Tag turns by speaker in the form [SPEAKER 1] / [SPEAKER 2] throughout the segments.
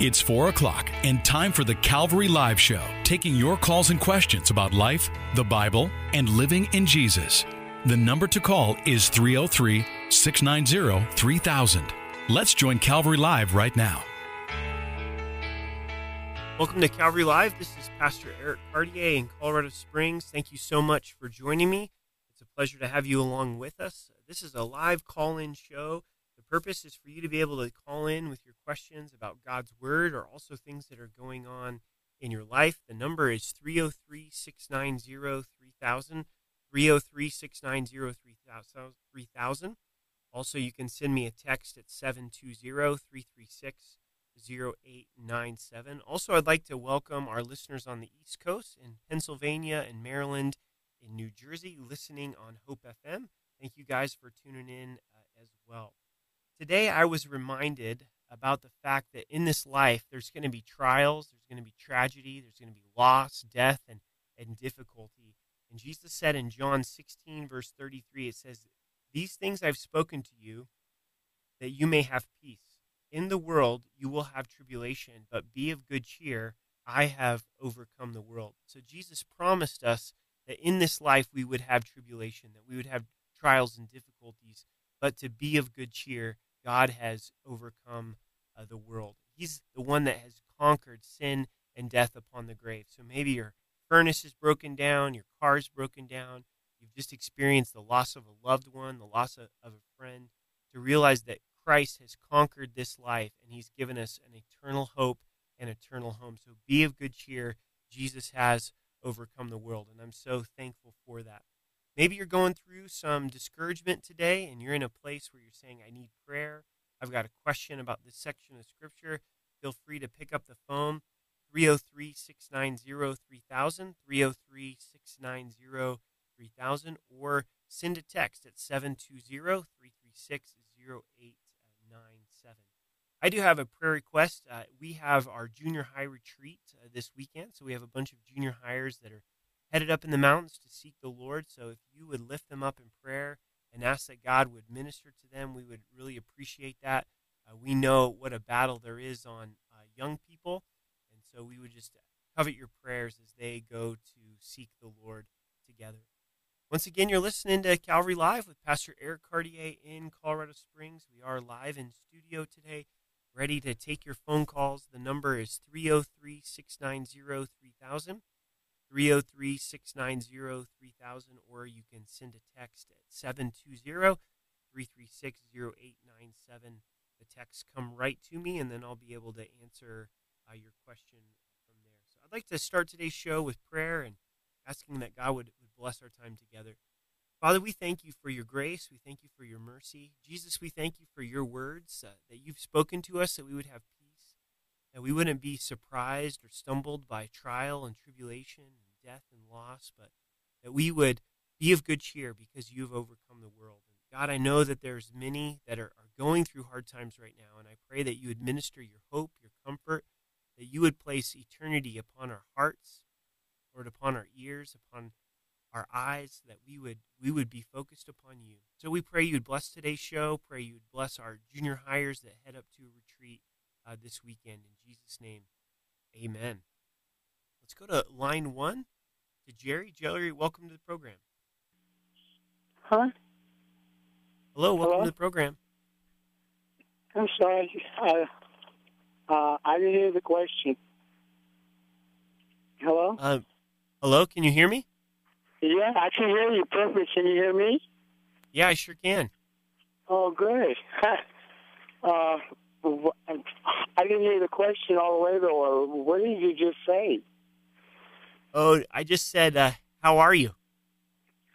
[SPEAKER 1] It's 4 o'clock and time for the Calvary Live Show, taking your calls and questions about life, the Bible, and living in Jesus. The number to call is 303 690 3000. Let's join Calvary Live right now.
[SPEAKER 2] Welcome to Calvary Live. This is Pastor Eric Cartier in Colorado Springs. Thank you so much for joining me. It's a pleasure to have you along with us. This is a live call in show. Purpose is for you to be able to call in with your questions about God's Word or also things that are going on in your life. The number is 303 690 3000. 303 690 3000. Also, you can send me a text at 720 336 0897. Also, I'd like to welcome our listeners on the East Coast in Pennsylvania and Maryland, in New Jersey, listening on Hope FM. Thank you guys for tuning in uh, as well. Today, I was reminded about the fact that in this life, there's going to be trials, there's going to be tragedy, there's going to be loss, death, and, and difficulty. And Jesus said in John 16, verse 33, it says, These things I've spoken to you, that you may have peace. In the world you will have tribulation, but be of good cheer. I have overcome the world. So Jesus promised us that in this life we would have tribulation, that we would have trials and difficulties, but to be of good cheer, God has overcome uh, the world. He's the one that has conquered sin and death upon the grave. So maybe your furnace is broken down, your car is broken down, you've just experienced the loss of a loved one, the loss of, of a friend, to realize that Christ has conquered this life and he's given us an eternal hope and eternal home. So be of good cheer. Jesus has overcome the world, and I'm so thankful for that. Maybe you're going through some discouragement today and you're in a place where you're saying, I need prayer. I've got a question about this section of Scripture. Feel free to pick up the phone 303 690 3000, 303 690 3000, or send a text at 720 336 0897. I do have a prayer request. Uh, we have our junior high retreat uh, this weekend, so we have a bunch of junior highers that are headed up in the mountains to seek the Lord. So if you would lift them up in prayer and ask that God would minister to them, we would really appreciate that. Uh, we know what a battle there is on uh, young people, and so we would just covet your prayers as they go to seek the Lord together. Once again, you're listening to Calvary Live with Pastor Eric Cartier in Colorado Springs. We are live in studio today, ready to take your phone calls. The number is 303 690 3000. 303 690 3000, or you can send a text at 720 336 0897. The text come right to me, and then I'll be able to answer uh, your question from there. So I'd like to start today's show with prayer and asking that God would, would bless our time together. Father, we thank you for your grace. We thank you for your mercy. Jesus, we thank you for your words uh, that you've spoken to us that we would have that we wouldn't be surprised or stumbled by trial and tribulation and death and loss, but that we would be of good cheer because you have overcome the world. And God, I know that there's many that are, are going through hard times right now, and I pray that you administer your hope, your comfort, that you would place eternity upon our hearts, Lord, upon our ears, upon our eyes, that we would we would be focused upon you. So we pray you would bless today's show. Pray you would bless our junior highers that head up to a retreat uh, this weekend. In Jesus' name, Amen. Let's go to line one to Jerry. Jerry, welcome to the program.
[SPEAKER 3] Huh?
[SPEAKER 2] Hello, welcome
[SPEAKER 3] Hello?
[SPEAKER 2] to the program.
[SPEAKER 3] I'm sorry. I, uh, I didn't hear the question. Hello?
[SPEAKER 2] Uh, hello, can you hear me?
[SPEAKER 3] Yeah, I can hear you perfect. Can you hear me?
[SPEAKER 2] Yeah, I sure can.
[SPEAKER 3] Oh, good. uh, I didn't hear the question all the way, though. What did you just say?
[SPEAKER 2] Oh, I just said, uh, how are you?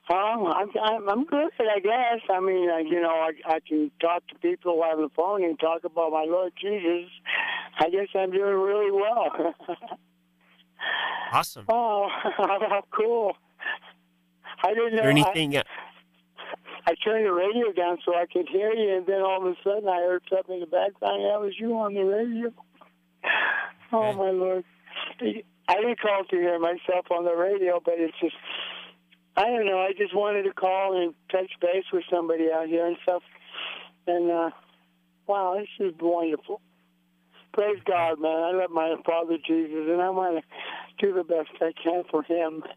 [SPEAKER 3] Oh, I'm, I'm, I'm good, I guess. I mean, uh, you know, I, I can talk to people on the phone and talk about my Lord Jesus. I guess I'm doing really well.
[SPEAKER 2] Awesome.
[SPEAKER 3] oh, how cool. I didn't know.
[SPEAKER 2] anything? Uh,
[SPEAKER 3] I, I turned the radio down so I could hear you, and then all of a sudden I heard something in the background. That was you on the radio. Oh, my Lord. I didn't call to hear myself on the radio, but it's just, I don't know. I just wanted to call and touch base with somebody out here and stuff. And, uh, wow, this is wonderful. praise God, man. I love my Father Jesus, and I want to do the best I can for him.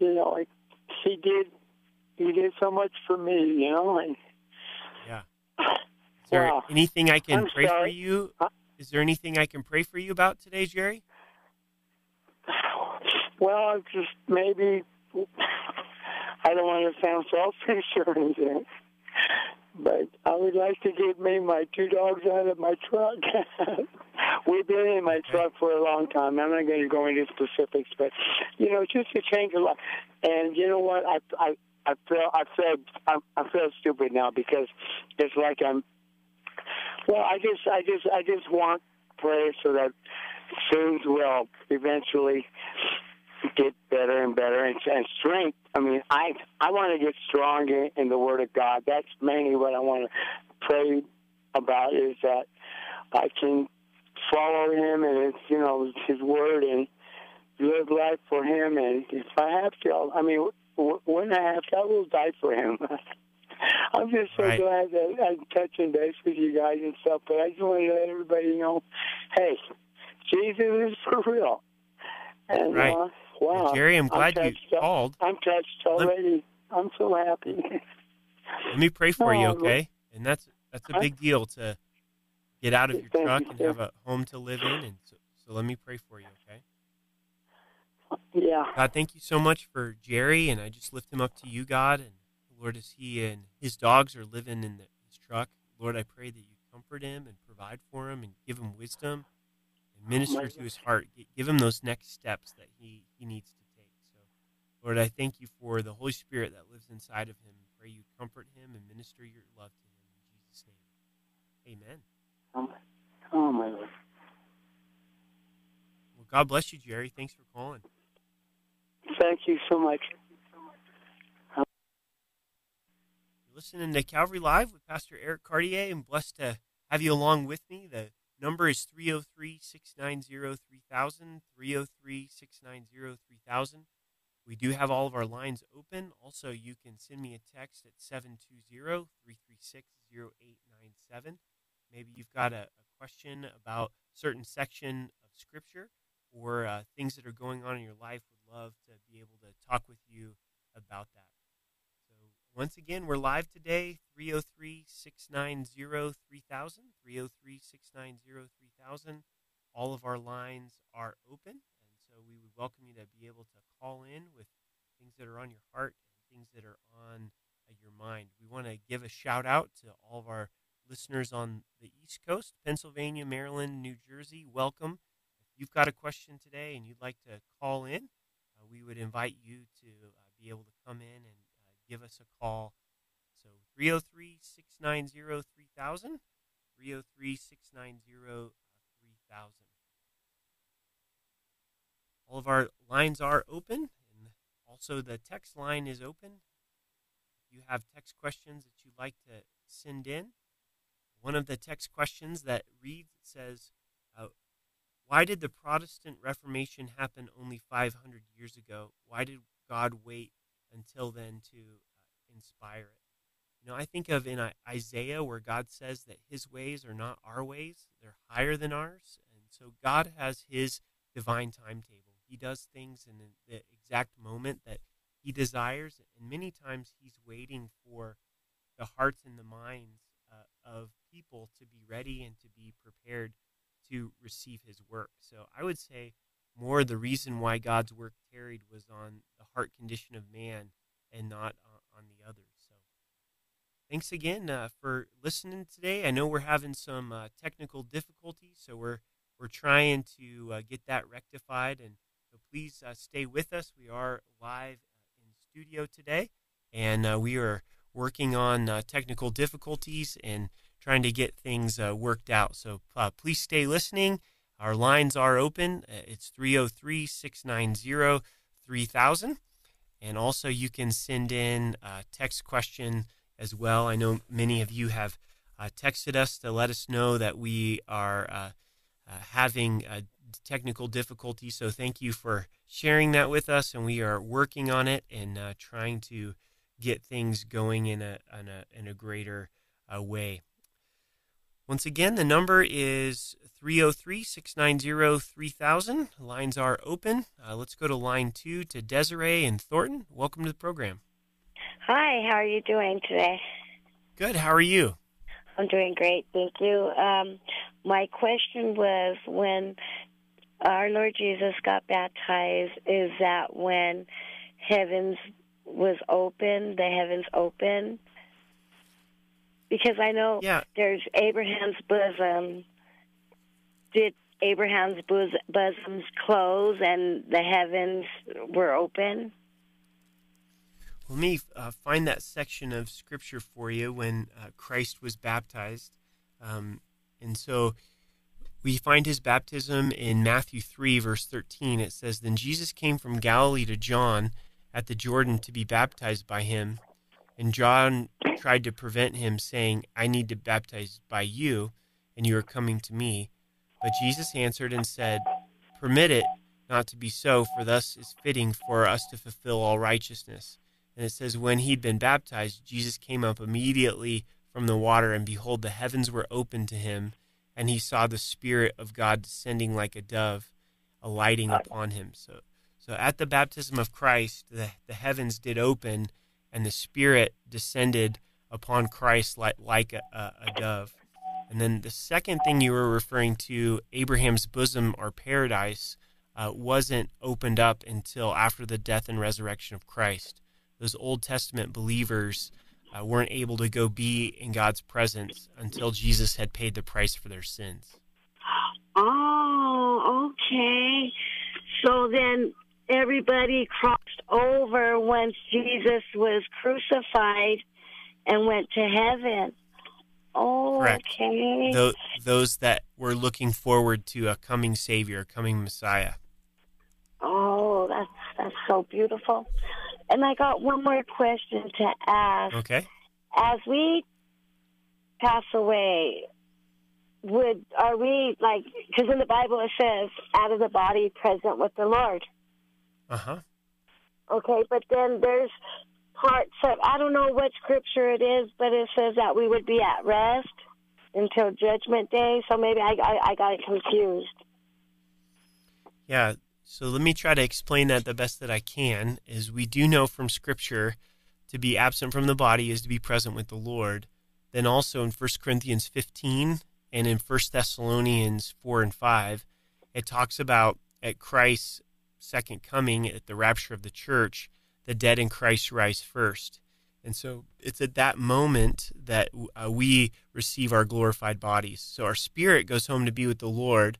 [SPEAKER 3] You know, he did he did so much for me. You know, and
[SPEAKER 2] yeah. Is there
[SPEAKER 3] wow.
[SPEAKER 2] anything I can
[SPEAKER 3] I'm
[SPEAKER 2] pray
[SPEAKER 3] sorry.
[SPEAKER 2] for you? Is there anything I can pray for you about today, Jerry?
[SPEAKER 3] Well, just maybe I don't want to sound selfish or anything, but I would like to get me my two dogs out of my truck. We've been in my truck for a long time. I'm not going to go into specifics, but you know, just to change a lot. And you know what? I I I feel I feel I, I feel stupid now because it's like I'm. Well, I just I just I just want prayer so that things will eventually get better and better and, and strength. I mean, I I want to get strong in, the Word of God. That's mainly what I want to pray about is that I can follow Him and it's you know His Word and live life for Him. And if I have to, I mean, when I have to, I will die for Him. I'm just so
[SPEAKER 2] Right.
[SPEAKER 3] glad that I'm touching base with you guys and stuff. But I just want to let everybody know, hey, Jesus is for real. And
[SPEAKER 2] Right.
[SPEAKER 3] uh, wow,
[SPEAKER 2] Jerry, I'm glad you called.
[SPEAKER 3] I'm touched already. I'm so happy.
[SPEAKER 2] Let me pray for you, okay? And that's that's a big deal to get out of your
[SPEAKER 3] Thank
[SPEAKER 2] truck
[SPEAKER 3] you,
[SPEAKER 2] and
[SPEAKER 3] sir.
[SPEAKER 2] have a home to live in. And so, so let me pray for you, okay?
[SPEAKER 3] Yeah.
[SPEAKER 2] God, thank you so much for Jerry, and I just lift him up to you, God. And Lord, as he and his dogs are living in the, his truck, Lord, I pray that you comfort him and provide for him and give him wisdom and oh, minister
[SPEAKER 3] my
[SPEAKER 2] to his heart. Give him those next steps that he, he needs to take. So, Lord, I thank you for the Holy Spirit that lives inside of him. Pray you comfort him and minister your love to him in Jesus' name. Amen.
[SPEAKER 3] Oh, oh my Lord.
[SPEAKER 2] Well, God bless you, Jerry. Thanks for calling.
[SPEAKER 3] Thank you so much.
[SPEAKER 2] You're listening to Calvary Live with Pastor Eric Cartier. I'm blessed to have you along with me. The number is 303 690 3000. 303 690 3000. We do have all of our lines open. Also, you can send me a text at 720 336 0897. Maybe you've got a, a question about certain section of Scripture or uh, things that are going on in your life. Love to be able to talk with you about that. So once again, we're live today, 303-690-3000, 303-690-3000. All of our lines are open, and so we would welcome you to be able to call in with things that are on your heart and things that are on uh, your mind. We want to give a shout out to all of our listeners on the East Coast, Pennsylvania, Maryland, New Jersey. Welcome. If you've got a question today and you'd like to call in, uh, we would invite you to uh, be able to come in and uh, give us a call. So 303 690 3000. 303 690 3000. All of our lines are open, and also the text line is open. If you have text questions that you'd like to send in, one of the text questions that reads says, uh, Why did the Protestant Reformation happen only 500 years ago? Why did God wait until then to uh, inspire it? You know, I think of in uh, Isaiah where God says that his ways are not our ways, they're higher than ours. And so God has his divine timetable. He does things in the exact moment that he desires. And many times he's waiting for the hearts and the minds uh, of people to be ready and to be prepared to receive his work. So I would say more the reason why God's work tarried was on the heart condition of man and not on, the others. So thanks again uh, for listening today. I know we're having some uh, technical difficulties, so we're we're trying to uh, get that rectified. And so please uh, stay with us. We are live uh, in studio today, and uh, we are working on technical difficulties and trying to get things uh, worked out. So uh, please stay listening. Our lines are open. Uh, It's 303 690 3000. And also, you can send in a text question as well. I know many of you have uh, texted us to let us know that we are uh, uh, having uh, technical difficulties. So, thank you for sharing that with us. And we are working on it and uh, trying to get things going in a, in a, in a greater uh, way. Once again, the number is 303 690 3000. Lines are open. Uh, let's go to line two to Desiree and Thornton. Welcome to the program.
[SPEAKER 4] Hi, how are you doing today?
[SPEAKER 2] Good. How are you?
[SPEAKER 4] I'm doing great, thank you. Um, my question was when our Lord Jesus got baptized, is that when heavens was open, the heavens open? Because I know
[SPEAKER 2] Yeah.
[SPEAKER 4] there's Abraham's bosom. Did Abraham's bos- bosoms close and the heavens were open?
[SPEAKER 2] Let me uh, find that section of scripture for you when uh, Christ was baptized. Um, and so we find his baptism in Matthew 3, verse 13. It says, Then Jesus came from Galilee to John at the Jordan to be baptized by him. And John tried to prevent him, saying, I need to baptize by you, and you are coming to me. But Jesus answered and said, Permit it not to be so, for thus is fitting for us to fulfill all righteousness. And it says, When he'd been baptized, Jesus came up immediately from the water, and behold, the heavens were opened to him, and he saw the Spirit of God descending like a dove, alighting upon him. So, so at the baptism of Christ, the, the heavens did open, and the Spirit descended upon Christ like, like a, a, dove. And then the second thing you were referring to, Abraham's bosom or paradise, uh, wasn't opened up until after the death and resurrection of Christ those Old Testament believers uh, weren't able to go be in God's presence until Jesus had paid the price for their sins.
[SPEAKER 4] Oh, okay. So then everybody crossed over once Jesus was crucified and went to heaven. Oh,
[SPEAKER 2] Correct.
[SPEAKER 4] okay.
[SPEAKER 2] Tho- those that were looking forward to a coming Savior, a coming Messiah.
[SPEAKER 4] Oh, that's that's so beautiful. And I got one more question to ask.
[SPEAKER 2] Okay?
[SPEAKER 4] As we pass away, would are we like? Because in the Bible it says, "Out of the body, present with the Lord."
[SPEAKER 2] Uh huh.
[SPEAKER 4] Okay, but then there's parts of I don't know what scripture it is, but it says that we would be at rest until Judgment Day. So maybe I I, I got it confused.
[SPEAKER 2] Yeah. So let me try to explain that the best that I can. Is we do know from Scripture to be absent from the body is to be present with the Lord. Then also in 1 Corinthians 15 and in 1 Thessalonians 4 and 5, it talks about at Christ's second coming, at the rapture of the church, the dead in Christ rise first. And so it's at that moment that uh, we receive our glorified bodies. So our spirit goes home to be with the Lord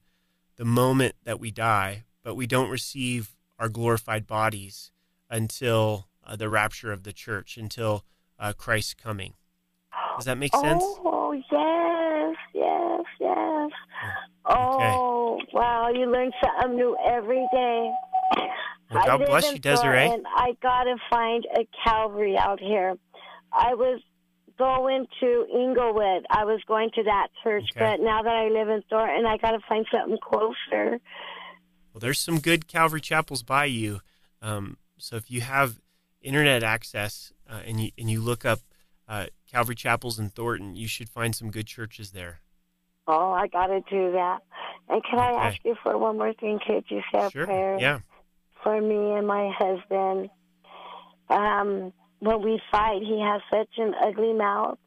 [SPEAKER 2] the moment that we die, but we don't receive our glorified bodies until uh, the rapture of the church, until uh, Christ's coming. Does that make sense?
[SPEAKER 4] Oh yes, yes, yes.
[SPEAKER 2] Okay.
[SPEAKER 4] Oh wow, you learn something new every day.
[SPEAKER 2] Well, God bless you, Desiree.
[SPEAKER 4] Thornton. I gotta find a Calvary out here. I was going to Englewood. I was going to that church,
[SPEAKER 2] Okay.
[SPEAKER 4] but now that I live in Thornton, I gotta find something closer.
[SPEAKER 2] Well, there's some good Calvary chapels by you. Um, so if you have internet access uh, and you and you look up uh, Calvary chapels in Thornton, you should find some good churches there.
[SPEAKER 4] Oh, I gotta do that. And can I ask you for one more thing? Could you say a
[SPEAKER 2] Sure.
[SPEAKER 4] prayer?
[SPEAKER 2] Yeah.
[SPEAKER 4] For me and my husband. Um, when we fight, he has such an ugly mouth.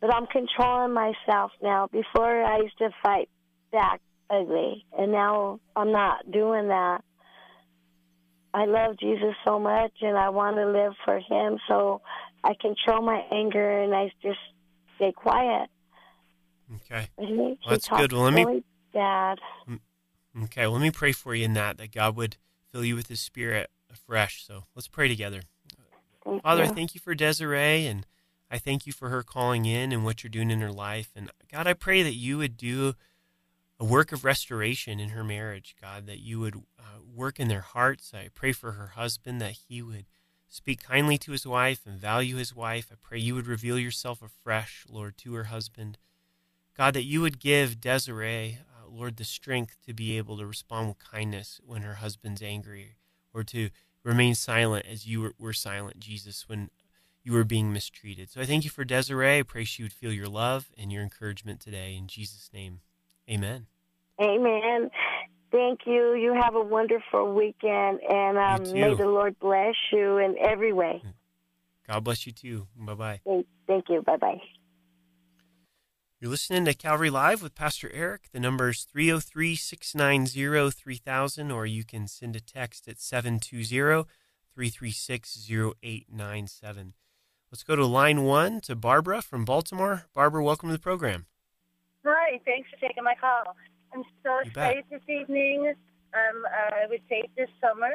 [SPEAKER 4] But I'm controlling myself now. Before I used to fight back ugly, and now I'm not doing that. I love Jesus so much, and I want to live for Him. So I control my anger, and I just stay quiet.
[SPEAKER 2] Okay.
[SPEAKER 4] He
[SPEAKER 2] that's good. Well, let me-
[SPEAKER 4] really bad.
[SPEAKER 2] Okay. Well, let me pray for you in that that God would fill you with His Spirit afresh. So let's pray together.
[SPEAKER 4] Thank
[SPEAKER 2] Father, I thank you for Desiree, and I thank you for her calling in and what you're doing in her life. And God, I pray that you would do a work of restoration in her marriage, God, that you would uh, work in their hearts. I pray for her husband that he would speak kindly to his wife and value his wife. I pray you would reveal yourself afresh, Lord, to her husband. God, that you would give Desiree, Lord, the strength to be able to respond with kindness when her husband's angry or to remain silent as you were, were silent, Jesus, when you were being mistreated. So I thank you for Desiree. I pray she would feel your love and your encouragement today. In Jesus' name, amen.
[SPEAKER 4] Amen. Thank you. You have a wonderful weekend, and um, may the Lord bless you in every way.
[SPEAKER 2] God bless you too. Bye bye.
[SPEAKER 4] Thank, thank you. Bye bye.
[SPEAKER 2] You're listening to Calvary Live with Pastor Eric. The number is 303 690 3000, or you can send a text at 720 336 0897. Let's go to line one to Barbara from Baltimore. Barbara, welcome to the program.
[SPEAKER 5] Hi, thanks for taking my call. I'm so
[SPEAKER 2] You bet.
[SPEAKER 5] excited this evening. Um, I was saved this summer,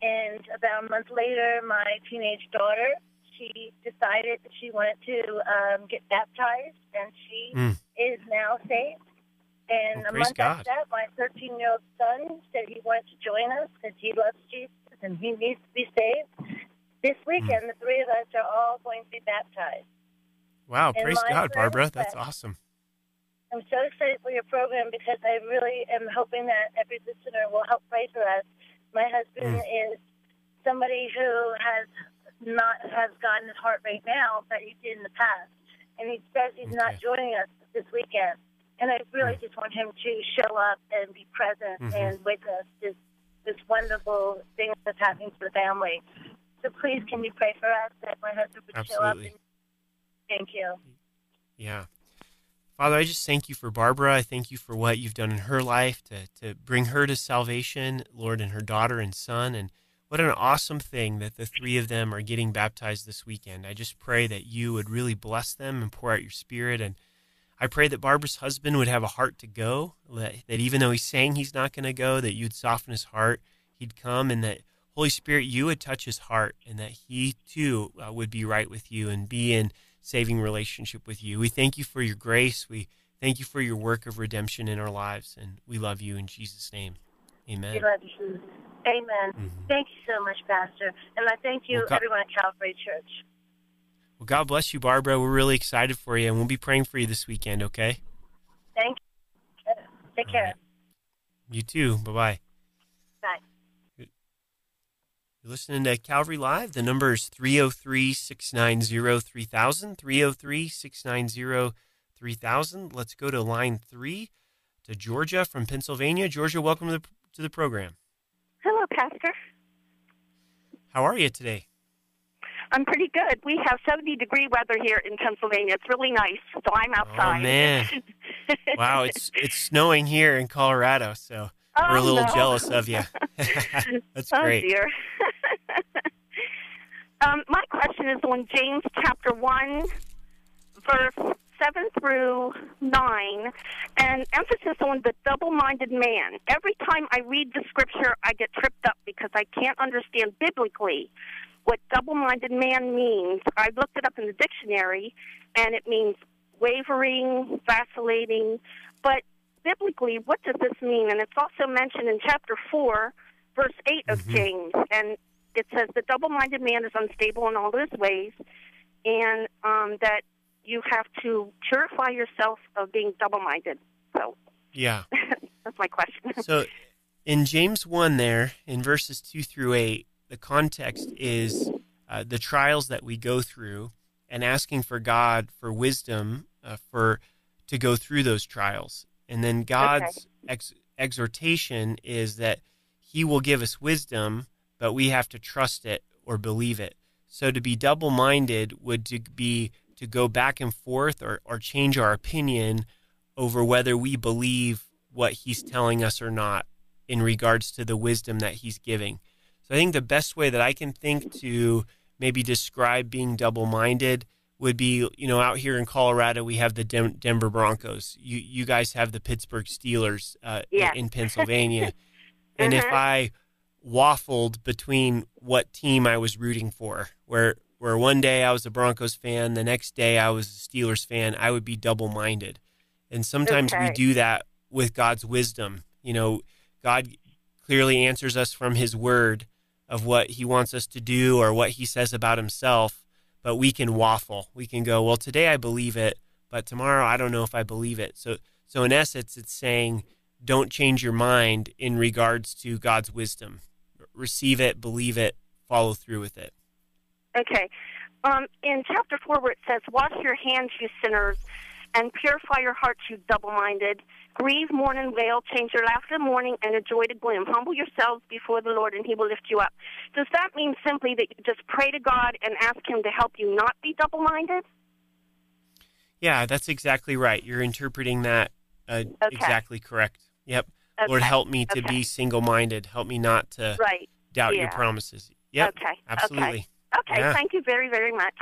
[SPEAKER 5] and about a month later, my teenage daughter she decided that she wanted to um, get baptized, and she
[SPEAKER 2] Mm.
[SPEAKER 5] is now saved. And
[SPEAKER 2] Well,
[SPEAKER 5] a month
[SPEAKER 2] God.
[SPEAKER 5] after that, my 13 year old son said he wanted to join us because he loves Jesus and he needs to be saved. This
[SPEAKER 2] Mm.
[SPEAKER 5] weekend, the three of us are all going to be baptized.
[SPEAKER 2] Wow,
[SPEAKER 5] And
[SPEAKER 2] praise God, Barbara. That's awesome.
[SPEAKER 5] I'm so excited for your program because I really am hoping that every listener will help pray for us. My husband
[SPEAKER 2] Mm.
[SPEAKER 5] is somebody who has not has gotten his heart rate now that he did in the past, and he says he's
[SPEAKER 2] Okay.
[SPEAKER 5] not joining us this weekend. And I really
[SPEAKER 2] Mm.
[SPEAKER 5] just want him to show up and be present
[SPEAKER 2] Mhm.
[SPEAKER 5] and witness this this wonderful thing that's happening to the family. So please, can you pray for us that my husband would show up?
[SPEAKER 2] Absolutely.
[SPEAKER 5] And, thank you.
[SPEAKER 2] Yeah. Father, I just thank you for Barbara. I thank you for what you've done in her life to, to bring her to salvation, Lord, and her daughter and son. And what an awesome thing that the three of them are getting baptized this weekend. I just pray that you would really bless them and pour out your spirit. And I pray that Barbara's husband would have a heart to go, that, that even though he's saying he's not going to go, that you'd soften his heart, he'd come, and that Holy Spirit, you would touch his heart, and that he too uh, would be right with you and be in saving relationship with you. We thank you for your grace. We thank you for your work of redemption in our lives, and we love you in Jesus' name. Amen.
[SPEAKER 5] We love you. Amen.
[SPEAKER 2] Mhm.
[SPEAKER 5] Thank you so much, Pastor. And I thank you,
[SPEAKER 2] Well, God-
[SPEAKER 5] everyone at Calvary Church.
[SPEAKER 2] Well, God bless you, Barbara. We're really excited for you, and we'll be praying for you this weekend, okay?
[SPEAKER 5] Thank you. Take care.
[SPEAKER 2] right. You too. Bye bye.
[SPEAKER 5] Bye.
[SPEAKER 2] You're listening to Calvary Live. The number is 303 690 3000. 303 690 3000. Let's go to line three to Georgia from Pennsylvania. Georgia, welcome to the, to the program.
[SPEAKER 6] Hello, Pastor.
[SPEAKER 2] How are you today?
[SPEAKER 6] I'm pretty good. We have 70 degree weather here in Pennsylvania. It's really nice. So I'm outside.
[SPEAKER 2] Oh, man. Wow, it's it's snowing here in Colorado, so we're a
[SPEAKER 6] Oh,
[SPEAKER 2] little
[SPEAKER 6] no.
[SPEAKER 2] jealous of you. That's
[SPEAKER 6] oh,
[SPEAKER 2] great.
[SPEAKER 6] dear. um, my question is on James chapter 1, verse 7 through 9, and emphasis on the double minded man. Every time I read the scripture, I get tripped up because I can't understand biblically what double minded man means. I looked it up in the dictionary, and it means wavering, vacillating. But biblically, what does this mean? And it's also mentioned in chapter 4, verse 8 of
[SPEAKER 2] Mhm.
[SPEAKER 6] James. And it says, The double minded man is unstable in all his ways, and um, that you have to purify yourself of being double minded. So
[SPEAKER 2] Yeah.
[SPEAKER 6] that's my question.
[SPEAKER 2] So in James 1 there, in verses 2 through 8, the context is uh, the trials that we go through and asking for God for wisdom uh, for to go through those trials. And then God's ex- exhortation is that he will give us wisdom, but we have to trust it or believe it. So to be double-minded would to be to go back and forth or, or change our opinion over whether we believe what he's telling us or not in regards to the wisdom that he's giving. So I think the best way that I can think to maybe describe being double-minded would be, you know, out here in Colorado we have the Denver Broncos. You you guys have the Pittsburgh Steelers uh,
[SPEAKER 6] Yeah.
[SPEAKER 2] in Pennsylvania. and if
[SPEAKER 6] Mhm.
[SPEAKER 2] I waffled between what team I was rooting for, where where one day I was a Broncos fan, the next day I was a Steelers fan, I would be double-minded. And sometimes we do that with God's wisdom. You know, God clearly answers us from his word of what he wants us to do or what he says about himself, but we can waffle. We can go, well, today I believe it, but tomorrow I don't know if I believe it. So so in essence it's saying don't change your mind in regards to God's wisdom. Receive it, believe it, follow through with it.
[SPEAKER 6] Okay. um, in chapter 4 where it says, Wash your hands, you sinners, and purify your hearts, you double-minded. Grieve, mourn, and wail. Change your laughter to mourning and a joy to gloom. Humble yourselves before the Lord, and He will lift you up. Does that mean simply that you just pray to God and ask Him to help you not be double-minded?
[SPEAKER 2] Yeah, that's exactly right. You're interpreting that uh,
[SPEAKER 6] Okay.
[SPEAKER 2] exactly correct. Yep. Lord, help me to
[SPEAKER 6] Okay.
[SPEAKER 2] be single-minded. Help me not to
[SPEAKER 6] Right.
[SPEAKER 2] doubt your promises. Yep.
[SPEAKER 6] Okay.
[SPEAKER 2] Absolutely.
[SPEAKER 6] Okay.
[SPEAKER 2] Yeah.
[SPEAKER 6] Thank you very, very much.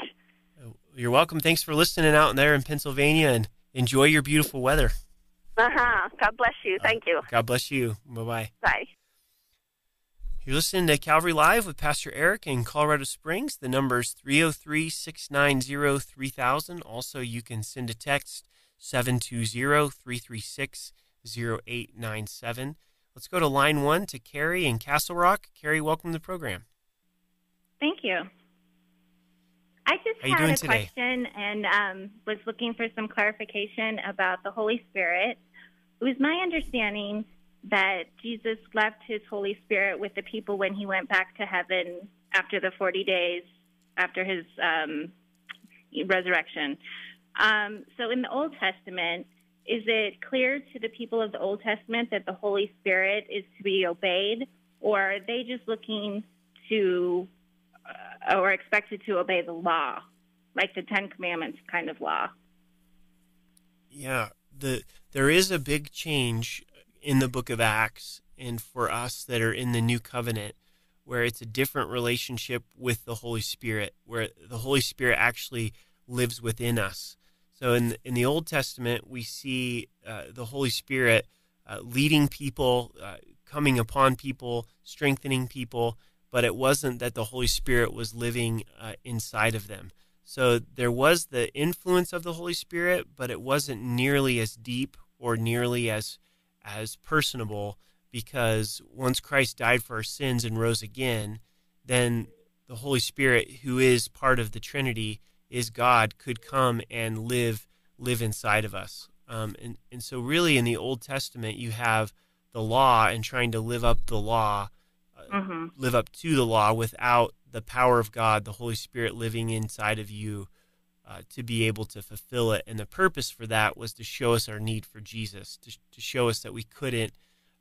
[SPEAKER 2] You're welcome. Thanks for listening out there in Pennsylvania, and enjoy your beautiful weather.
[SPEAKER 6] Uh huh. God bless you. Thank you.
[SPEAKER 2] God bless you. Bye bye.
[SPEAKER 6] Bye.
[SPEAKER 2] You're listening to Calvary Live with Pastor Eric in Colorado Springs. The number is 303 690 3000. Also, you can send a text 720 336 0897. Let's go to line one to Carrie in Castle Rock. Carrie, welcome to the program.
[SPEAKER 7] Thank you. I just had a
[SPEAKER 2] today?
[SPEAKER 7] question and um, was looking for some clarification about the Holy Spirit. It was my understanding that Jesus left his Holy Spirit with the people when he went back to heaven after the 40 days after his um, resurrection. Um, so in the Old Testament, is it clear to the people of the Old Testament that the Holy Spirit is to be obeyed, or are they just looking to or expected to obey the law, like the Ten Commandments kind of law?
[SPEAKER 2] Yeah, the there is a big change in the book of Acts and for us that are in the new covenant where it's a different relationship with the Holy Spirit where the Holy Spirit actually lives within us. So in in the Old Testament we see uh, the Holy Spirit uh, leading people, uh, coming upon people, strengthening people, but it wasn't that the Holy Spirit was living uh, inside of them. So there was the influence of the Holy Spirit, but it wasn't nearly as deep or nearly as as personable because once Christ died for our sins and rose again, then the Holy Spirit, who is part of the Trinity, is God, could come and live live inside of us. Um, and and so really in the Old Testament you have the law and trying to live up the law,
[SPEAKER 7] Mm-hmm.
[SPEAKER 2] live up to the law without the power of God, the Holy Spirit living inside of you uh, to be able to fulfill it. And the purpose for that was to show us our need for Jesus, to, to show us that we couldn't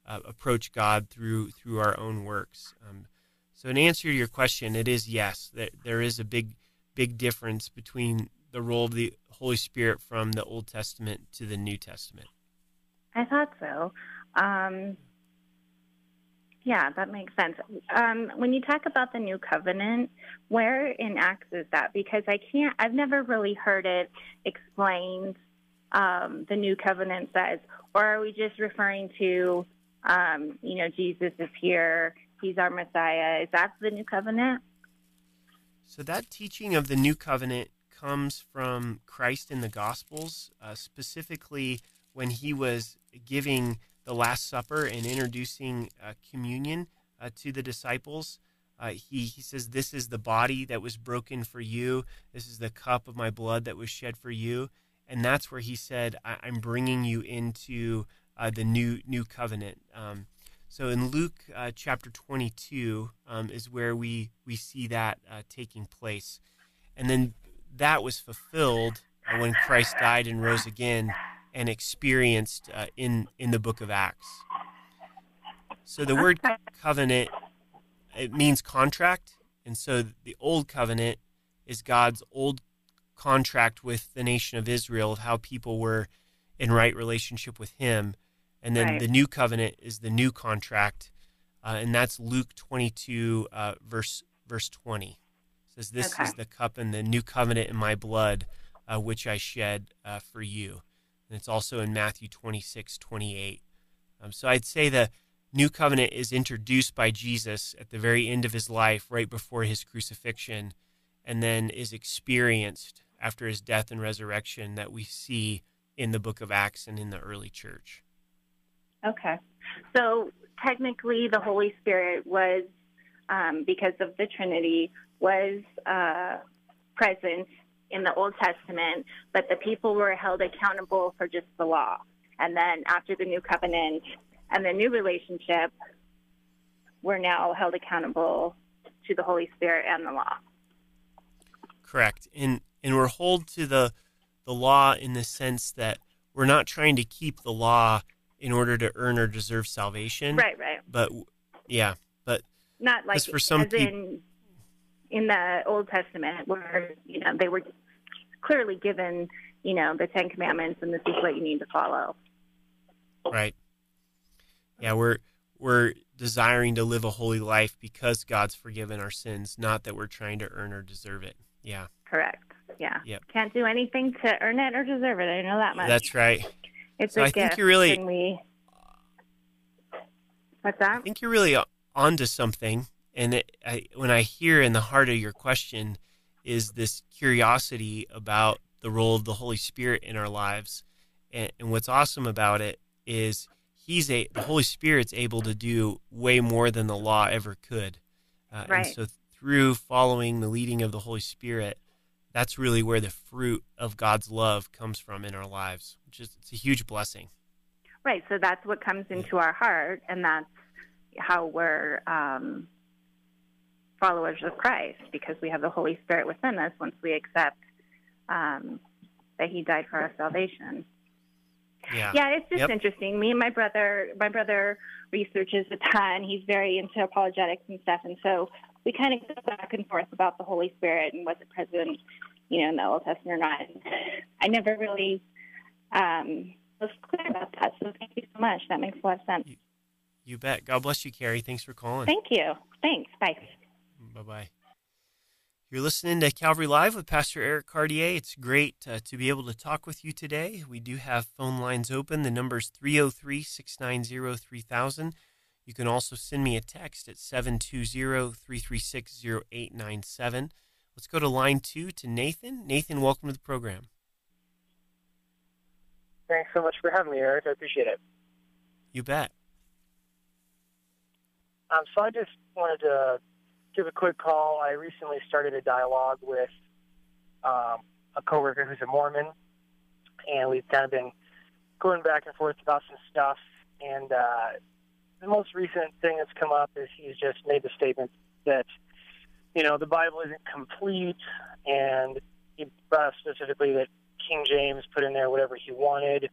[SPEAKER 2] uh, approach God through through our own works. Um, so, in answer to your question, it is yes. That there is a big big difference between the role of the Holy Spirit from the Old Testament to the New Testament.
[SPEAKER 7] I thought so. Um, yeah, that makes sense. Um, when you talk about the new covenant, where in Acts is that? Because I can't, I've never really heard it explained. Um, the new covenant says, or are we just referring to, um, you know, Jesus is here, he's our Messiah? Is that the new covenant?
[SPEAKER 2] So that teaching of the new covenant comes from Christ in the Gospels, uh, specifically when he was giving the Last Supper and introducing uh, communion uh, to the disciples. Uh, he, he says, This is the body that was broken for you. This is the cup of my blood that was shed for you. And that's where he said, I- I'm bringing you into uh, the new new covenant. Um, so in Luke uh, chapter 22 um, is where we, we see that uh, taking place. And then that was fulfilled when Christ died and rose again and experienced uh, in, in the book of Acts. So the word covenant, it means contract. And so the old covenant is God's old contract with the nation of Israel of how people were in right relationship with him. And then
[SPEAKER 7] Right.
[SPEAKER 2] the new covenant is the new contract, uh, and that's Luke 22, uh, verse verse 20. It says, "This
[SPEAKER 7] Okay.
[SPEAKER 2] is the cup and the new covenant in my blood, uh, which I shed uh, for you." And it's also in Matthew 26, 28. Um, so I'd say the new covenant is introduced by Jesus at the very end of his life, right before his crucifixion, and then is experienced after his death and resurrection that we see in the book of Acts and in the early church.
[SPEAKER 7] Okay. So technically, the Holy Spirit was, um, because of the Trinity, was uh, present in the Old Testament, but the people were held accountable for just the law. And then after the new covenant and the new relationship, we're now held accountable to the Holy Spirit and the law.
[SPEAKER 2] Correct. And and we're hold to the the law in the sense that we're not trying to keep the law in order to earn or deserve salvation.
[SPEAKER 7] Right, right.
[SPEAKER 2] But yeah, but
[SPEAKER 7] Not like
[SPEAKER 2] for some
[SPEAKER 7] as
[SPEAKER 2] peop-
[SPEAKER 7] in in the Old Testament where you know they were clearly given you know the Ten Commandments and this is what you need to follow.
[SPEAKER 2] right. Yeah, we're we're desiring to live a holy life because God's forgiven our sins, not that we're trying to earn or deserve it. Yeah.
[SPEAKER 7] Correct. Yeah.
[SPEAKER 2] Yep.
[SPEAKER 7] Can't do anything to earn it or deserve it. I know that much.
[SPEAKER 2] That's right.
[SPEAKER 7] it's
[SPEAKER 2] so
[SPEAKER 7] a
[SPEAKER 2] I think you're really-
[SPEAKER 7] we. What's that?
[SPEAKER 2] I think you're really onto something. And it, I, when I hear in the heart of your question is this curiosity about the role of the Holy Spirit in our lives. And, and what's awesome about it is he's a the Holy Spirit's able to do way more than the law ever could. Uh,
[SPEAKER 7] Right.
[SPEAKER 2] And so through following the leading of the Holy Spirit, that's really where the fruit of God's love comes from in our lives, which is it's a huge blessing.
[SPEAKER 7] Right. So that's what comes into our heart, and that's how we're um, followers of Christ because we have the Holy Spirit within us once we accept um, that He died for our salvation.
[SPEAKER 2] Yeah.
[SPEAKER 7] Yeah, it's just
[SPEAKER 2] Yep.
[SPEAKER 7] interesting. Me and my brother, my brother researches a ton. He's very into apologetics and stuff, and so we kind of go back and forth about the Holy Spirit and was it present, you know, in the Old Testament or not. And I never really um, was clear about that. So thank you so much. That makes a lot of sense.
[SPEAKER 2] You bet. God bless you, Carrie. Thanks for calling.
[SPEAKER 7] Thank you. Thanks. Bye.
[SPEAKER 2] Bye bye. You're listening to Calvary Live with Pastor Eric Cartier. It's great uh, to be able to talk with you today. We do have phone lines open. The number is 303 690 3000. You can also send me a text at 720 336 0897. Let's go to line two to Nathan. Nathan, welcome to the program.
[SPEAKER 8] Thanks so much for having me, Eric. I appreciate it.
[SPEAKER 2] You bet.
[SPEAKER 8] Um, so I just wanted to give a quick call. I recently started a dialogue with um, a coworker who's a Mormon, and we've kind of been going back and forth about some stuff. And uh, the most recent thing that's come up is he's just made the statement that you know the Bible isn't complete, and he brought up specifically that King James put in there whatever he wanted.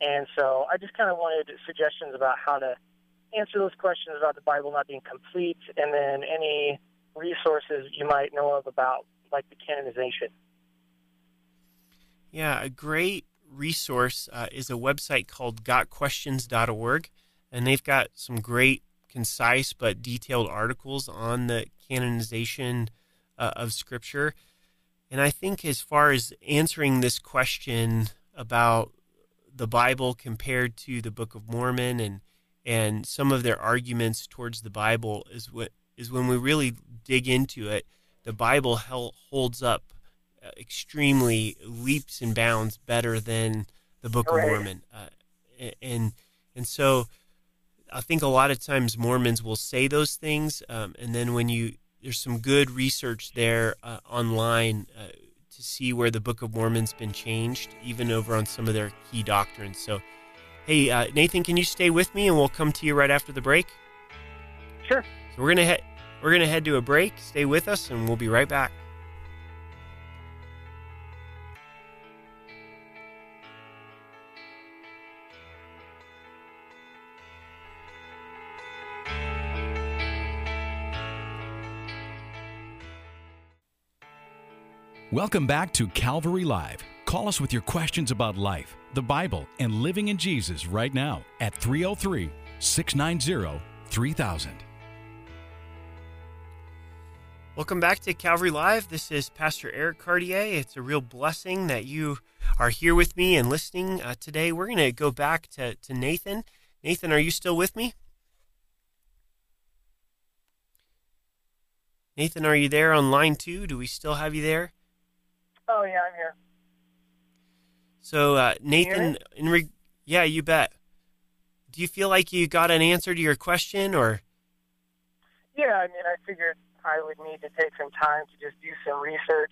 [SPEAKER 8] And so I just kind of wanted suggestions about how to answer those questions about the Bible not being complete, and then any resources you might know of about like the canonization.
[SPEAKER 2] Yeah, a great resource uh, is a website called gotquestions.org, and they've got some great, concise but detailed articles on the canonization uh, of Scripture. And I think, as far as answering this question about the Bible compared to the Book of Mormon and and some of their arguments towards the Bible is what is when we really dig into it. The Bible hel- holds up uh, extremely leaps and bounds better than the Book of Mormon, uh, and and so I think a lot of times Mormons will say those things, um, and then when you there's some good research there uh, online uh, to see where the Book of Mormon's been changed, even over on some of their key doctrines. So, hey uh, Nathan, can you stay with me, and we'll come to you right after the break.
[SPEAKER 8] Sure.
[SPEAKER 2] So we're gonna head we're gonna head to a break. Stay with us, and we'll be right back.
[SPEAKER 1] Welcome back to Calvary Live. Call us with your questions about life, the Bible, and living in Jesus right now at 303 690 3000.
[SPEAKER 2] Welcome back to Calvary Live. This is Pastor Eric Cartier. It's a real blessing that you are here with me and listening uh, today. We're going to go back to, to Nathan. Nathan, are you still with me? Nathan, are you there on line two? Do we still have you there?
[SPEAKER 8] Oh yeah, I'm here.
[SPEAKER 2] So, uh, Nathan, in re- yeah, you bet. Do you feel like you got an answer to your question, or
[SPEAKER 8] Yeah, I mean, I figured I would need to take some time to just do some research.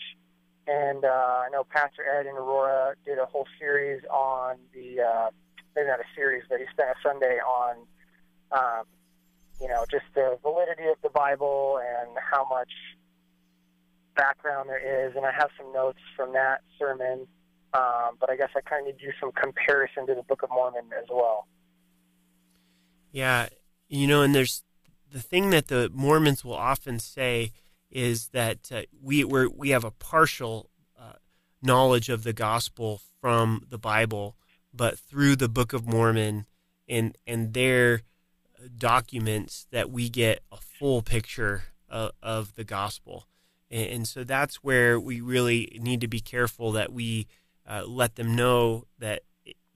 [SPEAKER 8] And uh, I know Pastor Ed and Aurora did a whole series on the, uh, maybe not a series, but he spent a Sunday on, um, you know, just the validity of the Bible and how much background there is, and I have some notes from that sermon. Um, but I guess I kind of do some comparison to the Book of Mormon as well.
[SPEAKER 2] Yeah, you know, and there's the thing that the Mormons will often say is that uh, we we we have a partial uh, knowledge of the gospel from the Bible, but through the Book of Mormon and and their documents that we get a full picture of, of the gospel. And, and, so that's where we really need to be careful that we uh, let them know that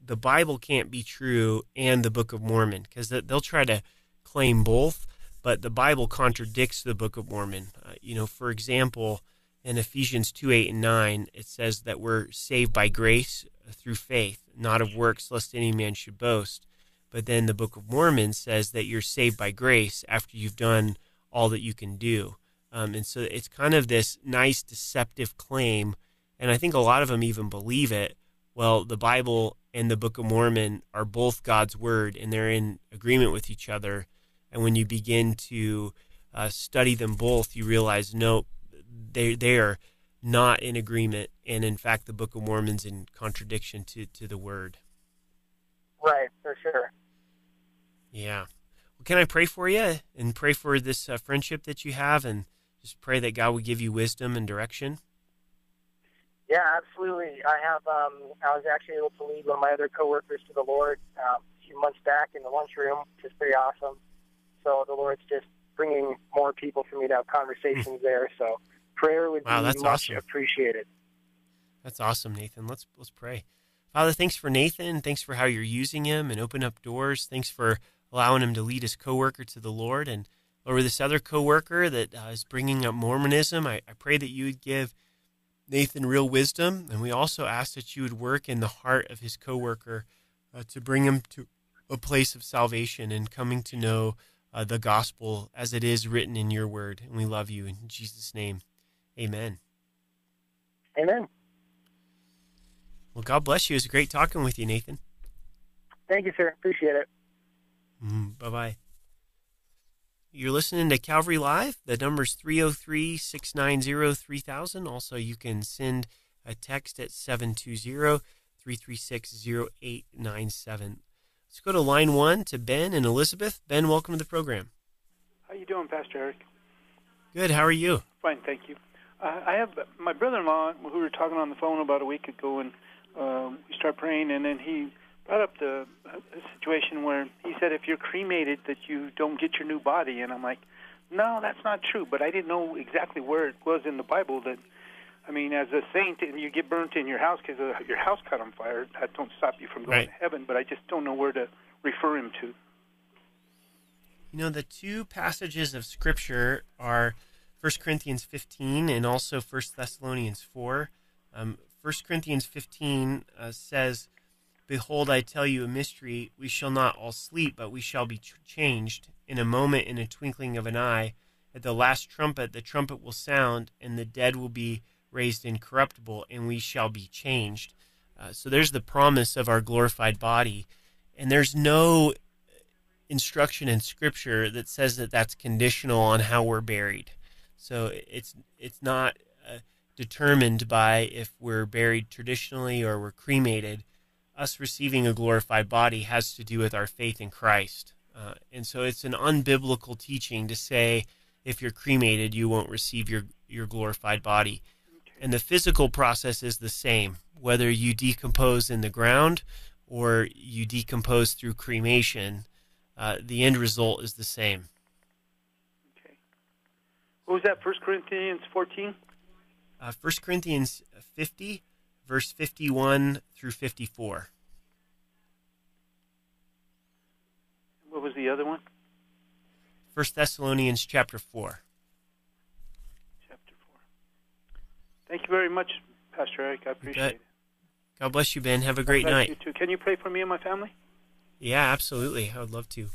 [SPEAKER 2] the Bible can't be true and the Book of Mormon because they'll try to claim both, but the Bible contradicts the Book of Mormon. Uh, you know, for example, in Ephesians 2 8 and 9, it says that we're saved by grace through faith, not of works, lest any man should boast. But then the Book of Mormon says that you're saved by grace after you've done all that you can do. Um, and so it's kind of this nice deceptive claim. And I think a lot of them even believe it. Well, the Bible and the Book of Mormon are both God's word and they're in agreement with each other. And when you begin to uh, study them both, you realize no, they, they are not in agreement. And in fact, the Book of Mormon's in contradiction to, to the word.
[SPEAKER 8] Right, for sure.
[SPEAKER 2] Yeah. Well, can I pray for you and pray for this uh, friendship that you have and just pray that God would give you wisdom and direction?
[SPEAKER 8] Yeah, absolutely. I have. Um, I was actually able to lead one of my other coworkers to the Lord um, a few months back in the lunchroom, which is pretty awesome. So the Lord's just bringing more people for me to have conversations there. So prayer would
[SPEAKER 2] wow,
[SPEAKER 8] be
[SPEAKER 2] that's
[SPEAKER 8] much
[SPEAKER 2] awesome.
[SPEAKER 8] appreciated.
[SPEAKER 2] That's awesome, Nathan. Let's let's pray. Father, thanks for Nathan. Thanks for how you're using him and open up doors. Thanks for allowing him to lead his coworker to the Lord. And over this other coworker that uh, is bringing up Mormonism, I, I pray that you would give Nathan real wisdom. And we also ask that you would work in the heart of his coworker uh, to bring him to a place of salvation and coming to know uh, the gospel as it is written in your word. And we love you in Jesus' name. Amen.
[SPEAKER 8] Amen.
[SPEAKER 2] Well, God bless you. It was great talking with you, Nathan.
[SPEAKER 8] Thank you, sir. Appreciate it.
[SPEAKER 2] Mm, bye bye. You're listening to Calvary Live. The number's 303 690 3000. Also, you can send a text at 720 336 0897. Let's go to line one to Ben and Elizabeth. Ben, welcome to the program.
[SPEAKER 9] How you doing, Pastor Eric?
[SPEAKER 2] Good. How are you?
[SPEAKER 9] Fine, thank you. Uh, I have my brother-in-law who we were talking on the phone about a week ago, and um, we start praying, and then he brought up the uh, situation where he said if you're cremated that you don't get your new body, and I'm like, no, that's not true. But I didn't know exactly where it was in the Bible that. I mean, as a saint, and you get burnt in your house because uh, your house caught on fire. That don't stop you from going
[SPEAKER 2] Right.
[SPEAKER 9] to heaven. But I just don't know where to refer him to.
[SPEAKER 2] You know, the two passages of Scripture are 1 Corinthians 15 and also 1 Thessalonians 4. Um, 1 Corinthians 15 uh, says, Behold, I tell you a mystery. We shall not all sleep, but we shall be changed in a moment, in a twinkling of an eye. At the last trumpet, the trumpet will sound, and the dead will be raised incorruptible, and we shall be changed. Uh, so there's the promise of our glorified body. And there's no instruction in Scripture that says that that's conditional on how we're buried. So it's it's not uh, determined by if we're buried traditionally or we're cremated. Us receiving a glorified body has to do with our faith in Christ, uh, and so it's an unbiblical teaching to say if you're cremated you won't receive your your glorified body. And the physical process is the same, whether you decompose in the ground or you decompose through cremation. Uh, the end result is the same.
[SPEAKER 9] What was that? First Corinthians 14.
[SPEAKER 2] Uh, 1 Corinthians 50, verse 51 through 54.
[SPEAKER 9] What was the other one?
[SPEAKER 2] 1 Thessalonians chapter 4.
[SPEAKER 9] Chapter 4. Thank you very much, Pastor Eric. I appreciate it.
[SPEAKER 2] God bless you, Ben. Have a great
[SPEAKER 9] God bless
[SPEAKER 2] night.
[SPEAKER 9] You too. Can you pray for me and my family?
[SPEAKER 2] Yeah, absolutely. I would love to.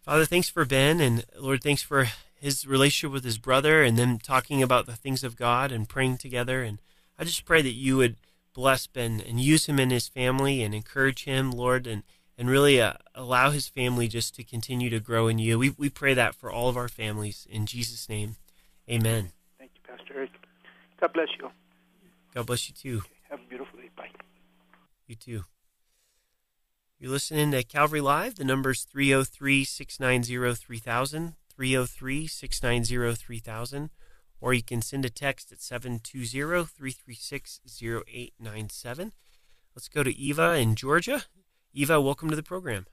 [SPEAKER 2] Father, thanks for Ben, and Lord, thanks for his relationship with his brother and them talking about the things of God and praying together. And I just pray that you would bless Ben and use him and his family and encourage him, Lord, and, and really uh, allow his family just to continue to grow in you. We, we pray that for all of our families. In Jesus' name, amen.
[SPEAKER 9] Thank you, Pastor Eric. God bless you.
[SPEAKER 2] God bless you too.
[SPEAKER 9] Have a beautiful day. Bye.
[SPEAKER 2] You too. You're listening to Calvary Live. The number's 303 690 3000, 303 690 3000, or you can send a text at 720 336 0897. Let's go to Eva in Georgia. Eva, welcome to the program.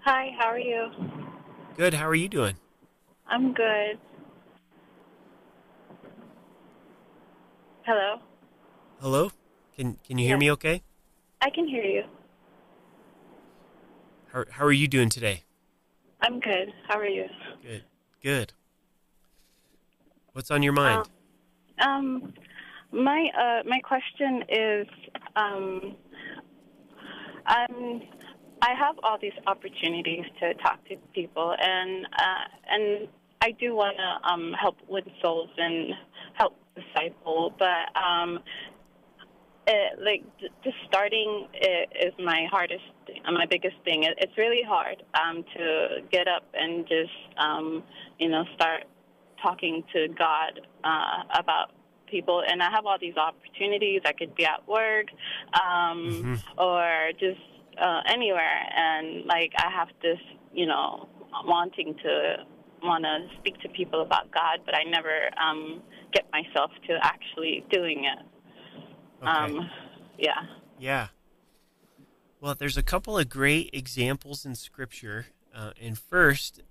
[SPEAKER 10] Hi, how are you?
[SPEAKER 2] Good. How are you doing?
[SPEAKER 10] I'm good. Hello?
[SPEAKER 2] Hello? Can can you hear me okay?
[SPEAKER 10] I can hear you.
[SPEAKER 2] How, how are you doing today?
[SPEAKER 10] I'm good. How are you?
[SPEAKER 2] Good. Good. What's on your mind?
[SPEAKER 10] Um, my uh, my question is, um, I'm I have all these opportunities to talk to people, and uh, and I do want to um, help win souls and help disciple, but um, it, like j- just starting is my hardest, uh, my biggest thing. It, it's really hard um, to get up and just um, you know start talking to God uh, about people. And I have all these opportunities. I could be at work um, or just uh, anywhere, and like I have this, you know, wanting to want to speak to people about God, but I never um, get myself to actually doing it. Um, yeah.
[SPEAKER 2] Yeah. Well, there's a couple of great examples in Scripture. Uh, and first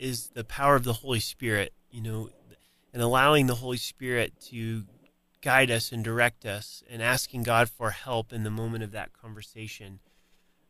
[SPEAKER 2] is the power of the Holy Spirit, you know, and allowing the Holy Spirit to guide us and direct us and asking God for help in the moment of that conversation.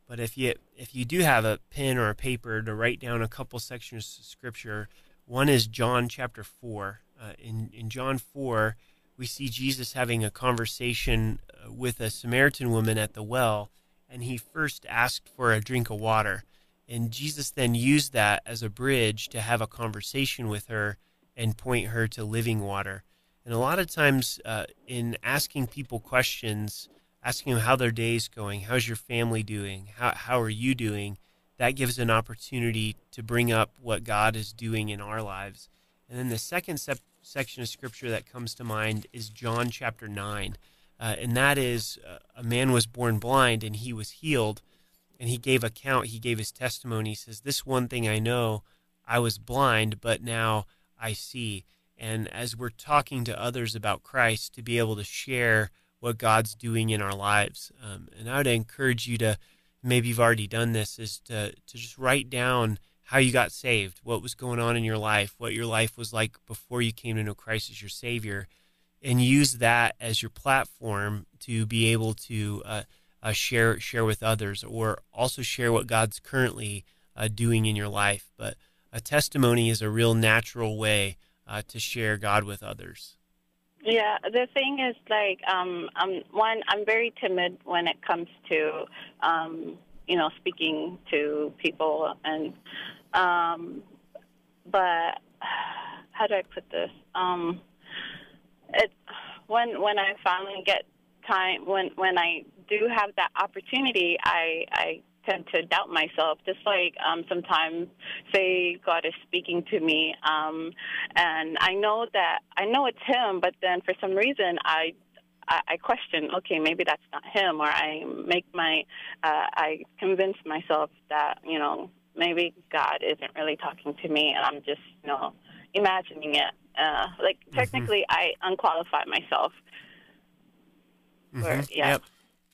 [SPEAKER 2] But if you if you do have a pen or a paper to write down a couple sections of scripture, one is John chapter four. Uh, in in John four, we see Jesus having a conversation uh, with a Samaritan woman at the well, and he first asked for a drink of water, and Jesus then used that as a bridge to have a conversation with her and point her to living water. And a lot of times, uh, in asking people questions, asking them how their day's going, how's your family doing, how how are you doing, that gives an opportunity to bring up what God is doing in our lives. And then the second sep- section of scripture that comes to mind is John chapter 9. Uh, and that is uh, a man was born blind and he was healed. And he gave account, he gave his testimony. He says, This one thing I know, I was blind, but now I see. And as we're talking to others about Christ, to be able to share what God's doing in our lives. Um, and I would encourage you to, maybe you've already done this, is to, to just write down how you got saved, what was going on in your life, what your life was like before you came to know Christ as your Savior, and use that as your platform to be able to uh, uh, share share with others, or also share what God's currently uh, doing in your life. But a testimony is a real natural way uh, to share God with others.
[SPEAKER 10] Yeah, the thing is like um um one I'm very timid when it comes to um you know speaking to people and um but how do I put this? Um it when when I finally get time when when I do have that opportunity I I tend to doubt myself just like um sometimes say God is speaking to me um and I know that I know it's him but then for some reason I I, I question, okay, maybe that's not him, or I make my, uh, I convince myself that you know maybe God isn't really talking to me, and I'm just you know imagining it. Uh, like technically, I unqualify myself. Or,
[SPEAKER 2] Mhm.
[SPEAKER 10] yeah.
[SPEAKER 2] Yep.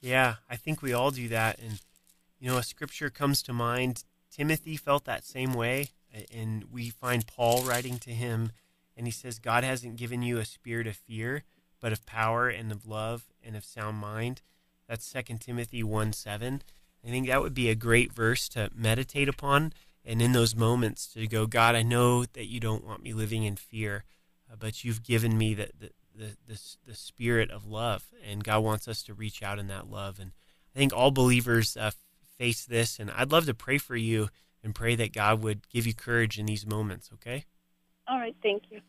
[SPEAKER 2] Yeah, I think we all do that. And, you know, a scripture comes to mind. Timothy felt that same way. And we find Paul writing to him, and he says, God hasn't given you a spirit of fear, but of power and of love and of sound mind. That's 2 Timothy 1 7. I think that would be a great verse to meditate upon. And in those moments to go, God, I know that you don't want me living in fear, uh, but you've given me the, the, the, the, the spirit of love. And God wants us to reach out in that love. And I think all believers uh, face this. And I'd love to pray for you and pray that God would give you courage in these moments, okay?
[SPEAKER 10] All right, thank you.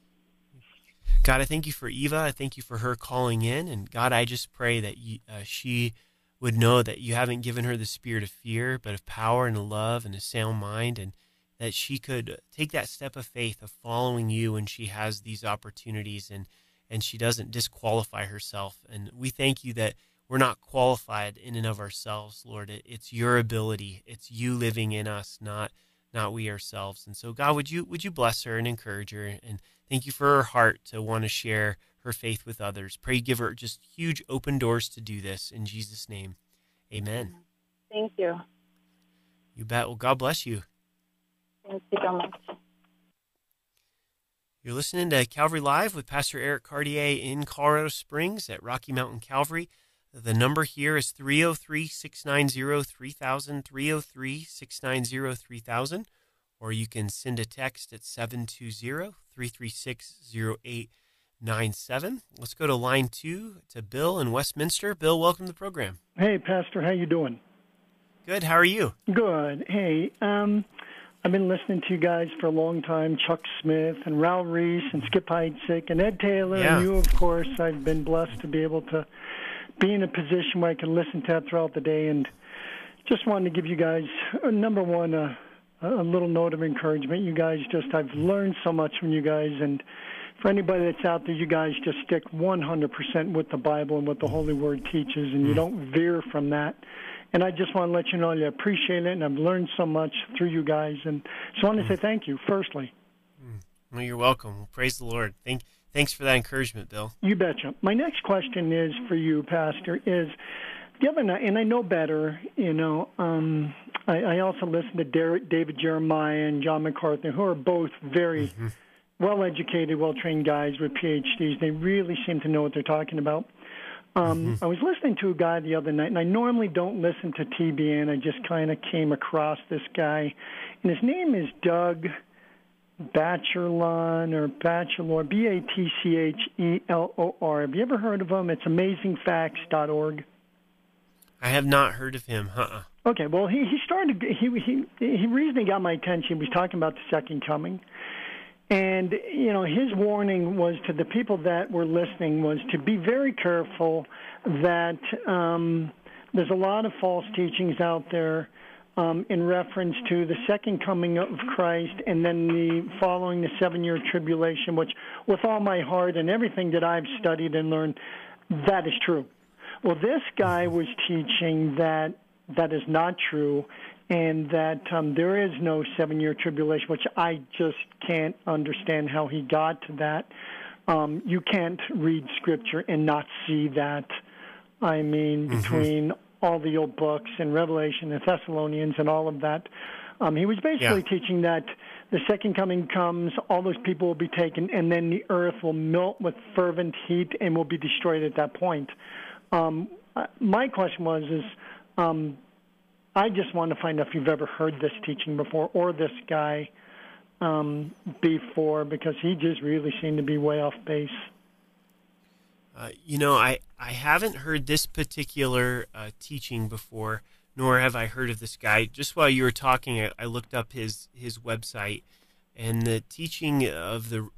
[SPEAKER 2] God, I thank you for Eva. I thank you for her calling in. And God, I just pray that you, uh, she would know that you haven't given her the spirit of fear, but of power and love and a sound mind, and that she could take that step of faith of following you when she has these opportunities and and she doesn't disqualify herself. And we thank you that we're not qualified in and of ourselves, Lord. it's your ability. It's you living in us, not not we ourselves. And so, God, would you would you bless her and encourage her, and thank you for her heart to want to share her faith with others. Pray, give her just huge open doors to do this in Jesus' name. Amen.
[SPEAKER 10] Thank you.
[SPEAKER 2] You bet. Well, God bless you.
[SPEAKER 10] Thank you so much.
[SPEAKER 2] You're listening to Calvary Live with Pastor Eric Cartier in Colorado Springs at Rocky Mountain Calvary. The number here is 303 690 3000, 303 690 3000, or you can send a text at 720 336 0897. Let's go to line two to Bill in Westminster. Bill, welcome to the program.
[SPEAKER 11] Hey, Pastor, how you doing?
[SPEAKER 2] Good. How are you?
[SPEAKER 11] Good. Hey, um, I've been listening to you guys for a long time. Chuck Smith and Raul Ries and Skip Heitzig and Ed Taylor
[SPEAKER 2] yeah.
[SPEAKER 11] and you, of course. I've been blessed to be able to be in a position where I can listen to that throughout the day. And just wanted to give you guys, uh, number one, uh, a little note of encouragement. You guys just, I've learned so much from you guys. And for anybody that's out there, you guys just stick 100% with the Bible and what the Holy Word teaches, and you mm. don't veer from that. And I just want to let you know I appreciate it, and I've learned so much through you guys. And so I want to say thank you, firstly.
[SPEAKER 2] Mm. Well, you're welcome. Praise the Lord. Thank Thanks for that encouragement, Bill.
[SPEAKER 11] You betcha. My next question is for you, Pastor, is the other and I know better, you know, um, I, I also listen to Derek, David Jeremiah and John MacArthur, who are both very mm-hmm. well educated, well trained guys with PhDs. They really seem to know what they're talking about. Um, mm-hmm. I was listening to a guy the other night, and I normally don't listen to TBN. I just kind of came across this guy, and his name is Doug Batchelor or Bachelor, B A T C H E L O R. Have you ever heard of him? It's amazingfacts.org.
[SPEAKER 2] I have not heard of him. Uh-uh.
[SPEAKER 11] Okay, well, he he started. He he he reason he got my attention. He was talking about the second coming, and you know his warning was to the people that were listening was to be very careful that um, there's a lot of false teachings out there um, in reference to the second coming of Christ and then the following the seven year tribulation, which, with all my heart and everything that I've studied and learned, that is true. Well, this guy was teaching that that is not true and that um, there is no seven year tribulation, which I just can't understand how he got to that. Um, you can't read scripture and not see that. I mean, mm-hmm. between all the old books and Revelation and Thessalonians and all of that. Um, he was basically yeah. teaching that the second coming comes, all those people will be taken, and then the earth will melt with fervent heat and will be destroyed at that point. Um, uh, my question was, is um, I just want to find out if you've ever heard this teaching before or this guy um, before, because he just really seemed to be way off base.
[SPEAKER 2] Uh, you know, I, I haven't heard this particular uh, teaching before, nor have I heard of this guy. Just while you were talking, I, I, looked up his his website, and the teaching of the,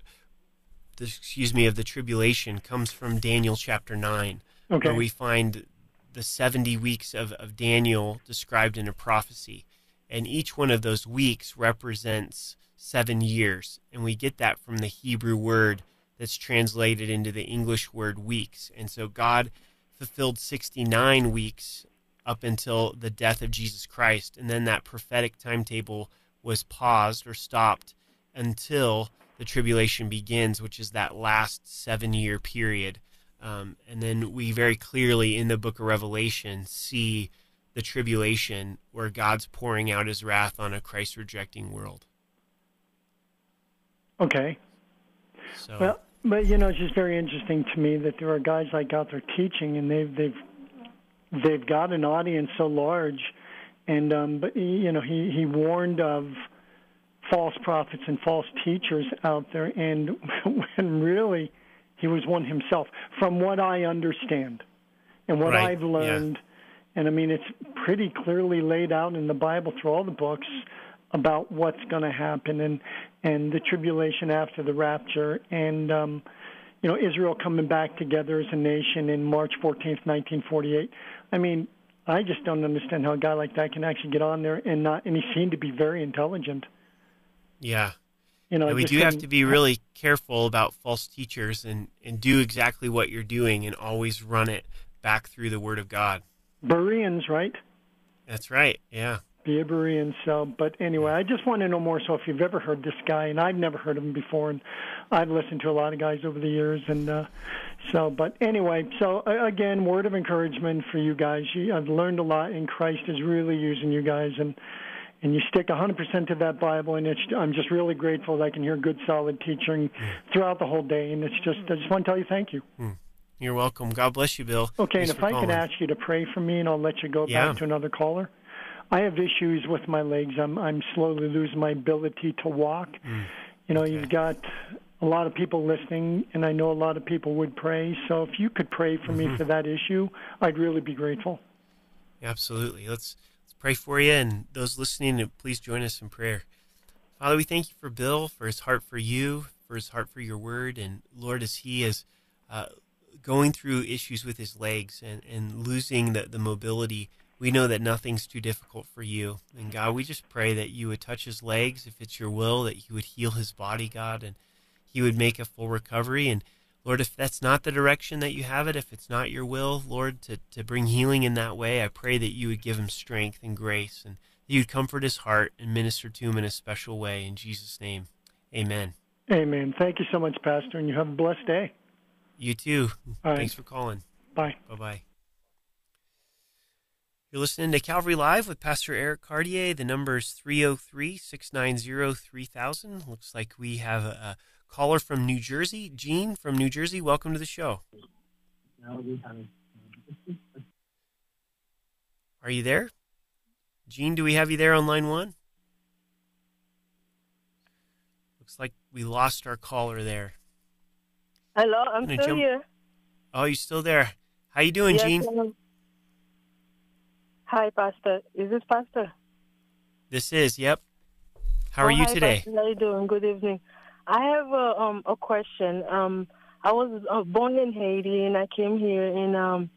[SPEAKER 2] the excuse me of the tribulation comes from Daniel chapter nine,
[SPEAKER 11] okay.
[SPEAKER 2] where we find the seventy weeks of, of Daniel described in a prophecy, and each one of those weeks represents seven years, and we get that from the Hebrew word that's translated into the English word weeks. And so God fulfilled 69 weeks up until the death of Jesus Christ. And then that prophetic timetable was paused or stopped until the tribulation begins, which is that last seven year period. Um, and then we very clearly in the book of Revelation see the tribulation where God's pouring out his wrath on a Christ rejecting world.
[SPEAKER 11] Okay. So, well, but you know, it's just very interesting to me that there are guys like out there teaching, and they've they've they've got an audience so large, and um, but you know, he he warned of false prophets and false teachers out there, and when really he was one himself, from what I understand, and what
[SPEAKER 2] right.
[SPEAKER 11] I've learned, yeah. and I mean, it's pretty clearly laid out in the Bible through all the books about what's going to happen and and the tribulation after the rapture. And um you know Israel coming back together as a nation in March 14th 1948 I mean I just don't understand how a guy like that can actually get on there and not and he seemed to be very intelligent.
[SPEAKER 2] Yeah
[SPEAKER 11] You know,
[SPEAKER 2] we do have to be really careful about false teachers and, and do exactly what you're doing and always run it back through the Word of God.
[SPEAKER 11] Bereans, right?
[SPEAKER 2] That's right. Yeah.
[SPEAKER 11] Be a Berean. So, but anyway, I just want to know more. So, if you've ever heard this guy, and I've never heard of him before, and I've listened to a lot of guys over the years, and uh, so, but anyway, so uh, again, word of encouragement for you guys. You, I've learned a lot, and Christ is really using you guys, and and you stick 100% to that Bible, and it's, I'm just really grateful that I can hear good, solid teaching throughout the whole day, and it's just I just want to tell you thank you.
[SPEAKER 2] You're welcome. God bless you, Bill.
[SPEAKER 11] Okay,
[SPEAKER 2] Thanks
[SPEAKER 11] and if I could
[SPEAKER 2] calling.
[SPEAKER 11] ask you to pray for me, and I'll let you go
[SPEAKER 2] Yeah.
[SPEAKER 11] back to another caller. I have issues with my legs. I'm I'm slowly losing my ability to walk.
[SPEAKER 2] Mm.
[SPEAKER 11] You know, you've got a lot of people listening, and I know a lot of people would pray. So if you could pray for
[SPEAKER 2] Mhm.
[SPEAKER 11] me for that issue, I'd really be grateful.
[SPEAKER 2] Absolutely. Let's pray for you, and those listening, please join us in prayer. Father, we thank you for Bill, for his heart for you, for his heart for your word, and Lord, as he is uh, going through issues with his legs and, and losing the, the mobility, we know that nothing's too difficult for you. And God, we just pray that you would touch his legs, if it's your will, that you would heal his body, God, and he would make a full recovery. And Lord, if that's not the direction that you have it, if it's not your will, Lord, to, to bring healing in that way, I pray that you would give him strength and grace and that you'd comfort his heart and minister to him in a special way. In Jesus' name, amen.
[SPEAKER 11] Amen. Thank you so much, Pastor, and you have a blessed day.
[SPEAKER 2] You too.
[SPEAKER 11] Right.
[SPEAKER 2] Thanks for calling.
[SPEAKER 11] Bye.
[SPEAKER 2] Bye bye. You're listening to Calvary Live with Pastor Eric Cartier. The number is 303 690 3000. Looks like we have a caller from New Jersey. Gene from New Jersey, welcome to the show. Are you there? Gene, do we have you there on line one? Looks like we lost our caller there.
[SPEAKER 12] Hello, I'm still
[SPEAKER 2] jump-
[SPEAKER 12] here.
[SPEAKER 2] Oh, you're still there? How you doing,
[SPEAKER 12] Yes,
[SPEAKER 2] Gene?
[SPEAKER 12] Hi, Pastor. Is this Pastor?
[SPEAKER 2] This is, yep. How
[SPEAKER 12] Oh,
[SPEAKER 2] are you
[SPEAKER 12] hi,
[SPEAKER 2] today?
[SPEAKER 12] Pastor. How you doing? Good evening. I have a um a question. Um, I was uh, born in Haiti and I came here and um,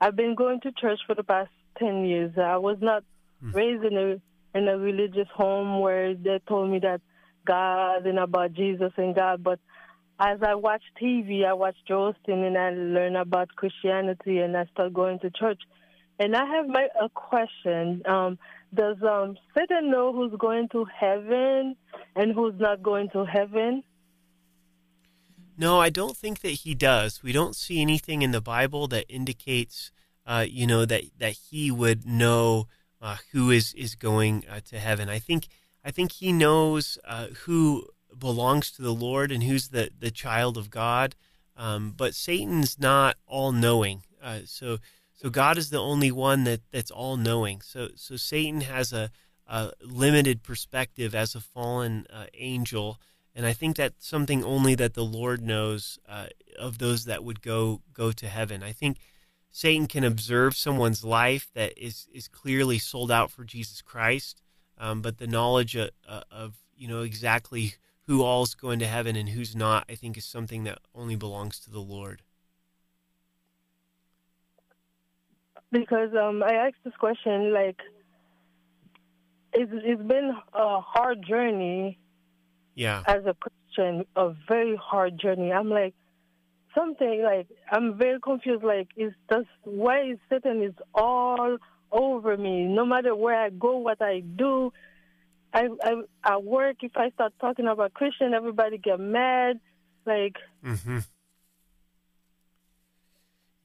[SPEAKER 12] I've been going to church for the past ten years. I was not
[SPEAKER 2] Hmm.
[SPEAKER 12] raised in a in a religious home where they told me that God and about Jesus and God, but as I watch TV, I watch Joel Osteen and I learn about Christianity and I start going to church. And I have my a question. Um, does um, Satan know who's going to heaven and who's not going to heaven?
[SPEAKER 2] No, I don't think that he does. We don't see anything in the Bible that indicates, uh, you know, that that he would know uh, who is is going uh, to heaven. I think I think he knows uh, who belongs to the Lord and who's the the child of God. Um, but Satan's not all knowing. Uh, so so God is the only one that that's all knowing. So so Satan has a, a limited perspective as a fallen uh, angel and I think that's something only that the Lord knows uh, of those that would go go to heaven. I think Satan can observe someone's life that is is clearly sold out for Jesus Christ, um, but the knowledge of, of you know exactly who all's going to heaven and who's not, I think, is something that only belongs to the Lord.
[SPEAKER 12] Because um, I asked this question like, it's, it's been a hard journey
[SPEAKER 2] Yeah.
[SPEAKER 12] as a Christian, a very hard journey. I'm like, something like, I'm very confused. Like, is this why is Satan is all over me? No matter where I go, what I do, I, I, at work, if I start talking about Christian, everybody get mad. Like,
[SPEAKER 2] Mm-hmm.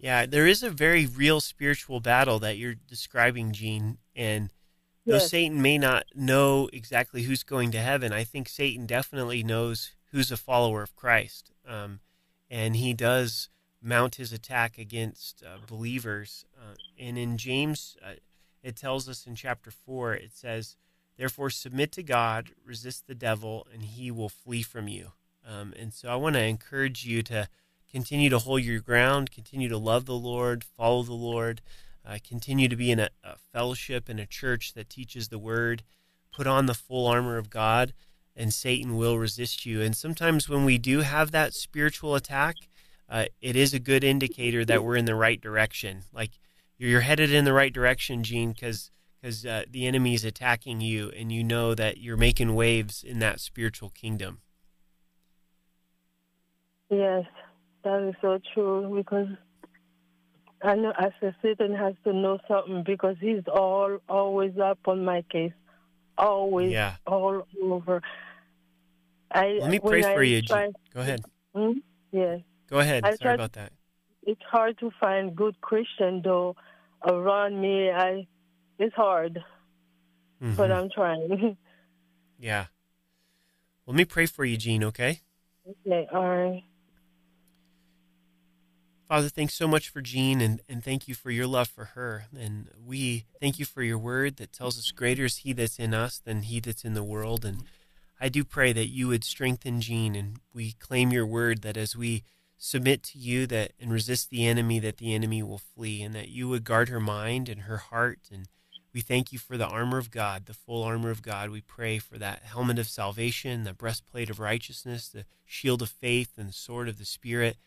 [SPEAKER 2] Yeah, there is a very real spiritual battle that you're describing, Gene. And though
[SPEAKER 12] Yes.
[SPEAKER 2] Satan may not know exactly who's going to heaven, I think Satan definitely knows who's a follower of Christ. Um, and he does mount his attack against uh, believers. Uh, and in James, uh, it tells us in chapter 4, it says, Therefore, submit to God, resist the devil, and he will flee from you. Um, and so I want to encourage you to continue to hold your ground, continue to love the Lord, follow the Lord, uh, continue to be in a, a fellowship in a church that teaches the word, put on the full armor of God, and Satan will resist you. And sometimes when we do have that spiritual attack, uh, it is a good indicator that we're in the right direction. Like you're headed in the right direction, Gene, because because uh, the enemy is attacking you, and you know that you're making waves in that spiritual kingdom.
[SPEAKER 12] Yes, that is so true because I know as a Satan has to know something because he's all always up on my case, always
[SPEAKER 2] Yeah.
[SPEAKER 12] all over. I
[SPEAKER 2] Let me pray for
[SPEAKER 12] I
[SPEAKER 2] you.
[SPEAKER 12] try-
[SPEAKER 2] Go ahead.
[SPEAKER 12] Hmm? Yes.
[SPEAKER 2] Go ahead.
[SPEAKER 12] I
[SPEAKER 2] Sorry
[SPEAKER 12] tried-
[SPEAKER 2] about that.
[SPEAKER 12] It's hard to find good Christian though around me. I it's hard, but
[SPEAKER 2] Mhm.
[SPEAKER 12] I'm trying.
[SPEAKER 2] Yeah. Let me pray for you, Jean, okay?
[SPEAKER 12] okay, all right.
[SPEAKER 2] Father, thanks so much for Jean and, and thank you for your love for her. And we thank you for your word that tells us greater is he that's in us than he that's in the world. And I do pray that you would strengthen Jean and we claim your word that as we submit to you that and resist the enemy, that the enemy will flee and that you would guard her mind and her heart. And we thank you for the armor of God, the full armor of God. We pray for that helmet of salvation, the breastplate of righteousness, the shield of faith, and the sword of the Spirit,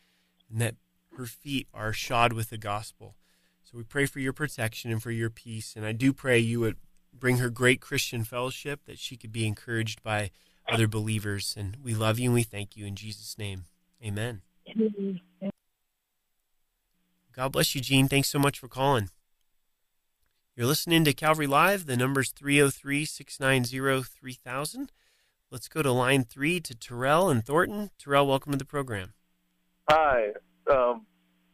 [SPEAKER 2] and that her feet are shod with the gospel. So we pray for your protection and for your peace. And I do pray you would bring her great Christian fellowship, that she could be encouraged by other believers. And we love you and we thank you in Jesus' name. Amen. God bless you, Gene. Thanks so much for calling. You're listening to Calvary Live. The number's 303 690 3000. Let's go to line three to Terrell and Thornton. Terrell, welcome to the program.
[SPEAKER 13] Hi. Um,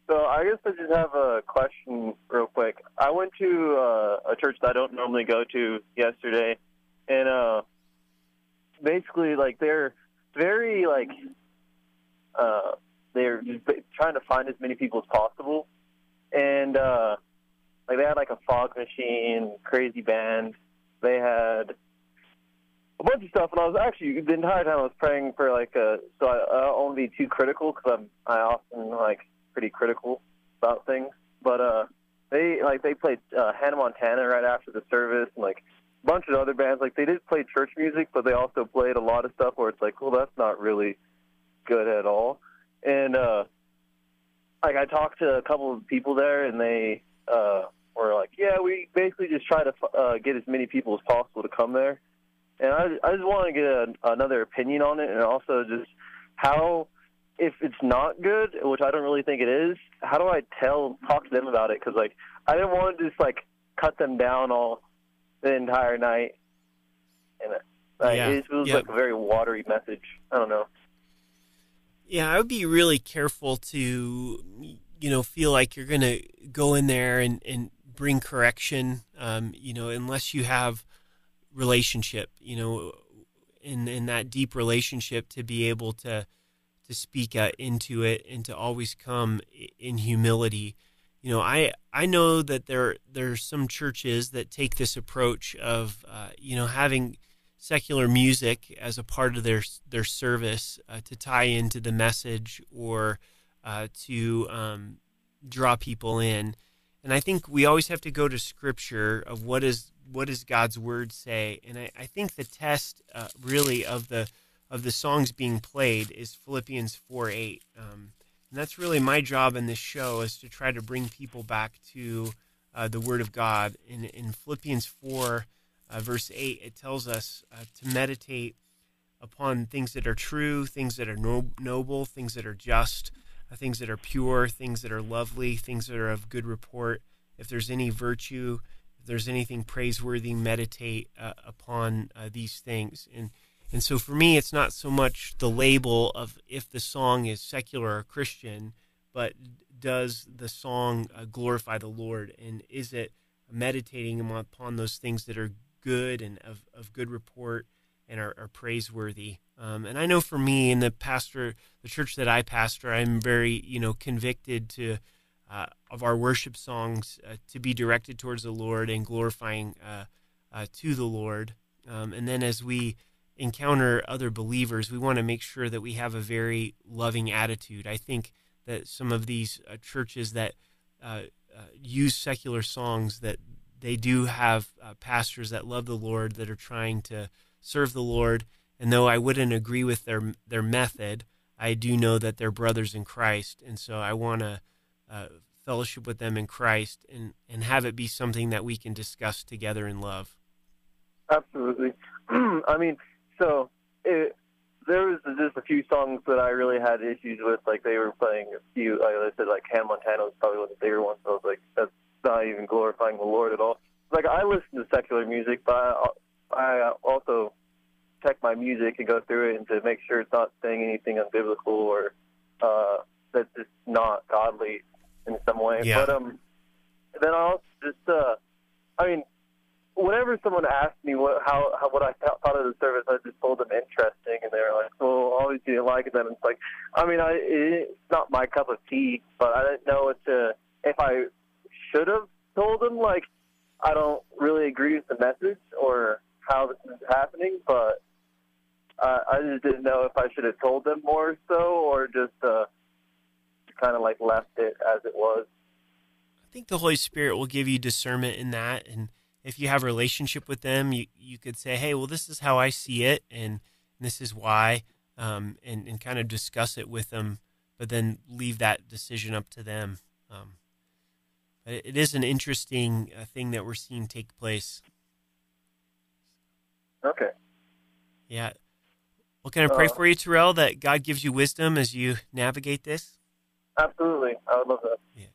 [SPEAKER 13] so I guess I just have a question real quick. I went to uh, a church that I don't normally go to yesterday, and uh, basically, like they're very like uh, they're just trying to find as many people as possible, and uh, like they had like a fog machine, crazy band. They had a bunch of stuff, and I was actually the entire time I was praying for like a. So I, I don't want to be too critical because I'm I often like pretty critical about things, but uh, they like they played uh, Hannah Montana right after the service, and like a bunch of other bands. Like they did play church music, but they also played a lot of stuff where it's like, well, that's not really good at all. And uh, like I talked to a couple of people there, and they uh, were like, yeah, we basically just try to uh, get as many people as possible to come there and I, I just want to get a, another opinion on it, and also just how, if it's not good, which I don't really think it is, how do I tell, talk to them about it? Because like I didn't want to just like cut them down all the entire night, and it, like,
[SPEAKER 2] Yeah,
[SPEAKER 13] it was
[SPEAKER 2] yeah.
[SPEAKER 13] like a very watery message. I don't know.
[SPEAKER 2] Yeah, I would be really careful to, you know, feel like you're going to go in there and, and bring correction, um, you know, unless you have relationship, you know, in, in that deep relationship to be able to, to speak uh, into it and to always come in humility. You know, I, I know that there, there's some churches that take this approach of, uh, you know, having secular music as a part of their their service uh, to tie into the message or uh, to um, draw people in. And I think we always have to go to Scripture of what is what does God's Word say. And I, I think the test uh, really of the of the songs being played is Philippians four eight. Um, and that's really my job in this show is to try to bring people back to uh, the Word of God. In in Philippians four uh, verse 8, it tells us uh, to meditate upon things that are true, things that are no- noble, things that are just, things that are pure, things that are lovely, things that are of good report. If there's any virtue, if there's anything praiseworthy, meditate uh, upon uh, these things. And and so for me, it's not so much the label of if the song is secular or Christian, but does the song uh, glorify the Lord, and is it meditating upon those things that are good and of, of good report and are, are praiseworthy. Um, and I know for me in the pastor, the church that I pastor, I'm very, you know, convicted to uh, of our worship songs uh, to be directed towards the Lord and glorifying uh, uh, to the Lord. Um, and then as we encounter other believers, we want to make sure that we have a very loving attitude. I think that some of these uh, churches that uh, use secular songs that they do have pastors that love the Lord that are trying to serve the Lord. And though I wouldn't agree with their their method, I do know that they're brothers in Christ, and so I want to uh, fellowship with them in Christ and, and have it be something that we can discuss together in love.
[SPEAKER 13] Absolutely. I mean, so it, there was just a few songs that I really had issues with. Like they were playing a few, like I said, like Hannah Montana was probably one of the bigger ones. So I was like, that's not even glorifying the Lord at all. Like I listen to secular music, but I, I also check my music and go through it and to make sure it's not saying anything unbiblical or uh, that's just not godly in some way.
[SPEAKER 2] Yeah.
[SPEAKER 13] But um, then I also just uh, I mean, whenever someone asked me what how, how what I thought of the service, I just told them interesting, and they were like, "Well, obviously you didn't like it." Then it's like, I mean, I it's not my cup of tea, but I didn't know what to if I should have told them like I don't really agree with the message or how this is happening, but uh, I just didn't know if I should have told them more so or just uh, kind of like left it as it was.
[SPEAKER 2] I think the Holy Spirit will give you discernment in that. And if you have a relationship with them, you, you could say, hey, well, this is how I see it, and this is why, um, and, and kind of discuss it with them, but then leave that decision up to them. Um, it is an interesting uh, thing that we're seeing take place.
[SPEAKER 13] Okay.
[SPEAKER 2] Yeah. Well, can I pray
[SPEAKER 13] Uh,
[SPEAKER 2] for you, Terrell, that God gives you wisdom as you navigate this?
[SPEAKER 13] Absolutely. I would love that. Yeah.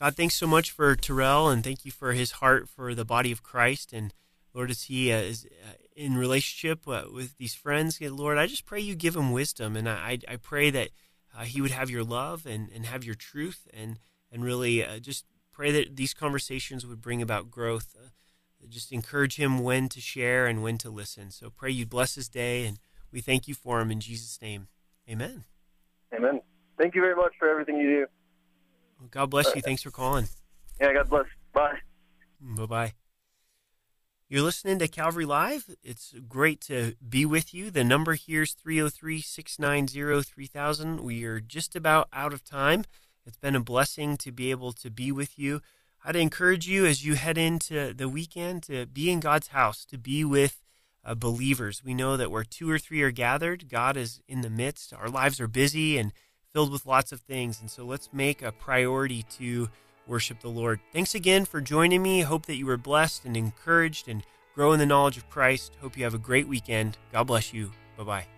[SPEAKER 2] God, thanks so much for Terrell, and thank you for his heart for the body of Christ. And Lord, as he uh, is uh, in relationship uh, with these friends, Lord, I just pray you give him wisdom, and I, I pray that uh, he would have your love and, and have your truth, and and really uh, just pray that these conversations would bring about growth. Just encourage him when to share and when to listen. So pray you bless his day, and we thank you for him in Jesus' name. Amen.
[SPEAKER 13] Amen. Thank you very much for everything you do.
[SPEAKER 2] Well, God bless you. Thanks for calling.
[SPEAKER 13] Yeah, God bless. Bye.
[SPEAKER 2] Mm, bye bye. You're listening to Calvary Live. It's great to be with you. The number here is 303 690 3000. We are just about out of time. It's been a blessing to be able to be with you. I'd encourage you as you head into the weekend to be in God's house, to be with uh, believers. We know that where two or three are gathered, God is in the midst. Our lives are busy and filled with lots of things. And so let's make a priority to worship the Lord. Thanks again for joining me. Hope that you were blessed and encouraged and grow in the knowledge of Christ. Hope you have a great weekend. God bless you. Bye bye.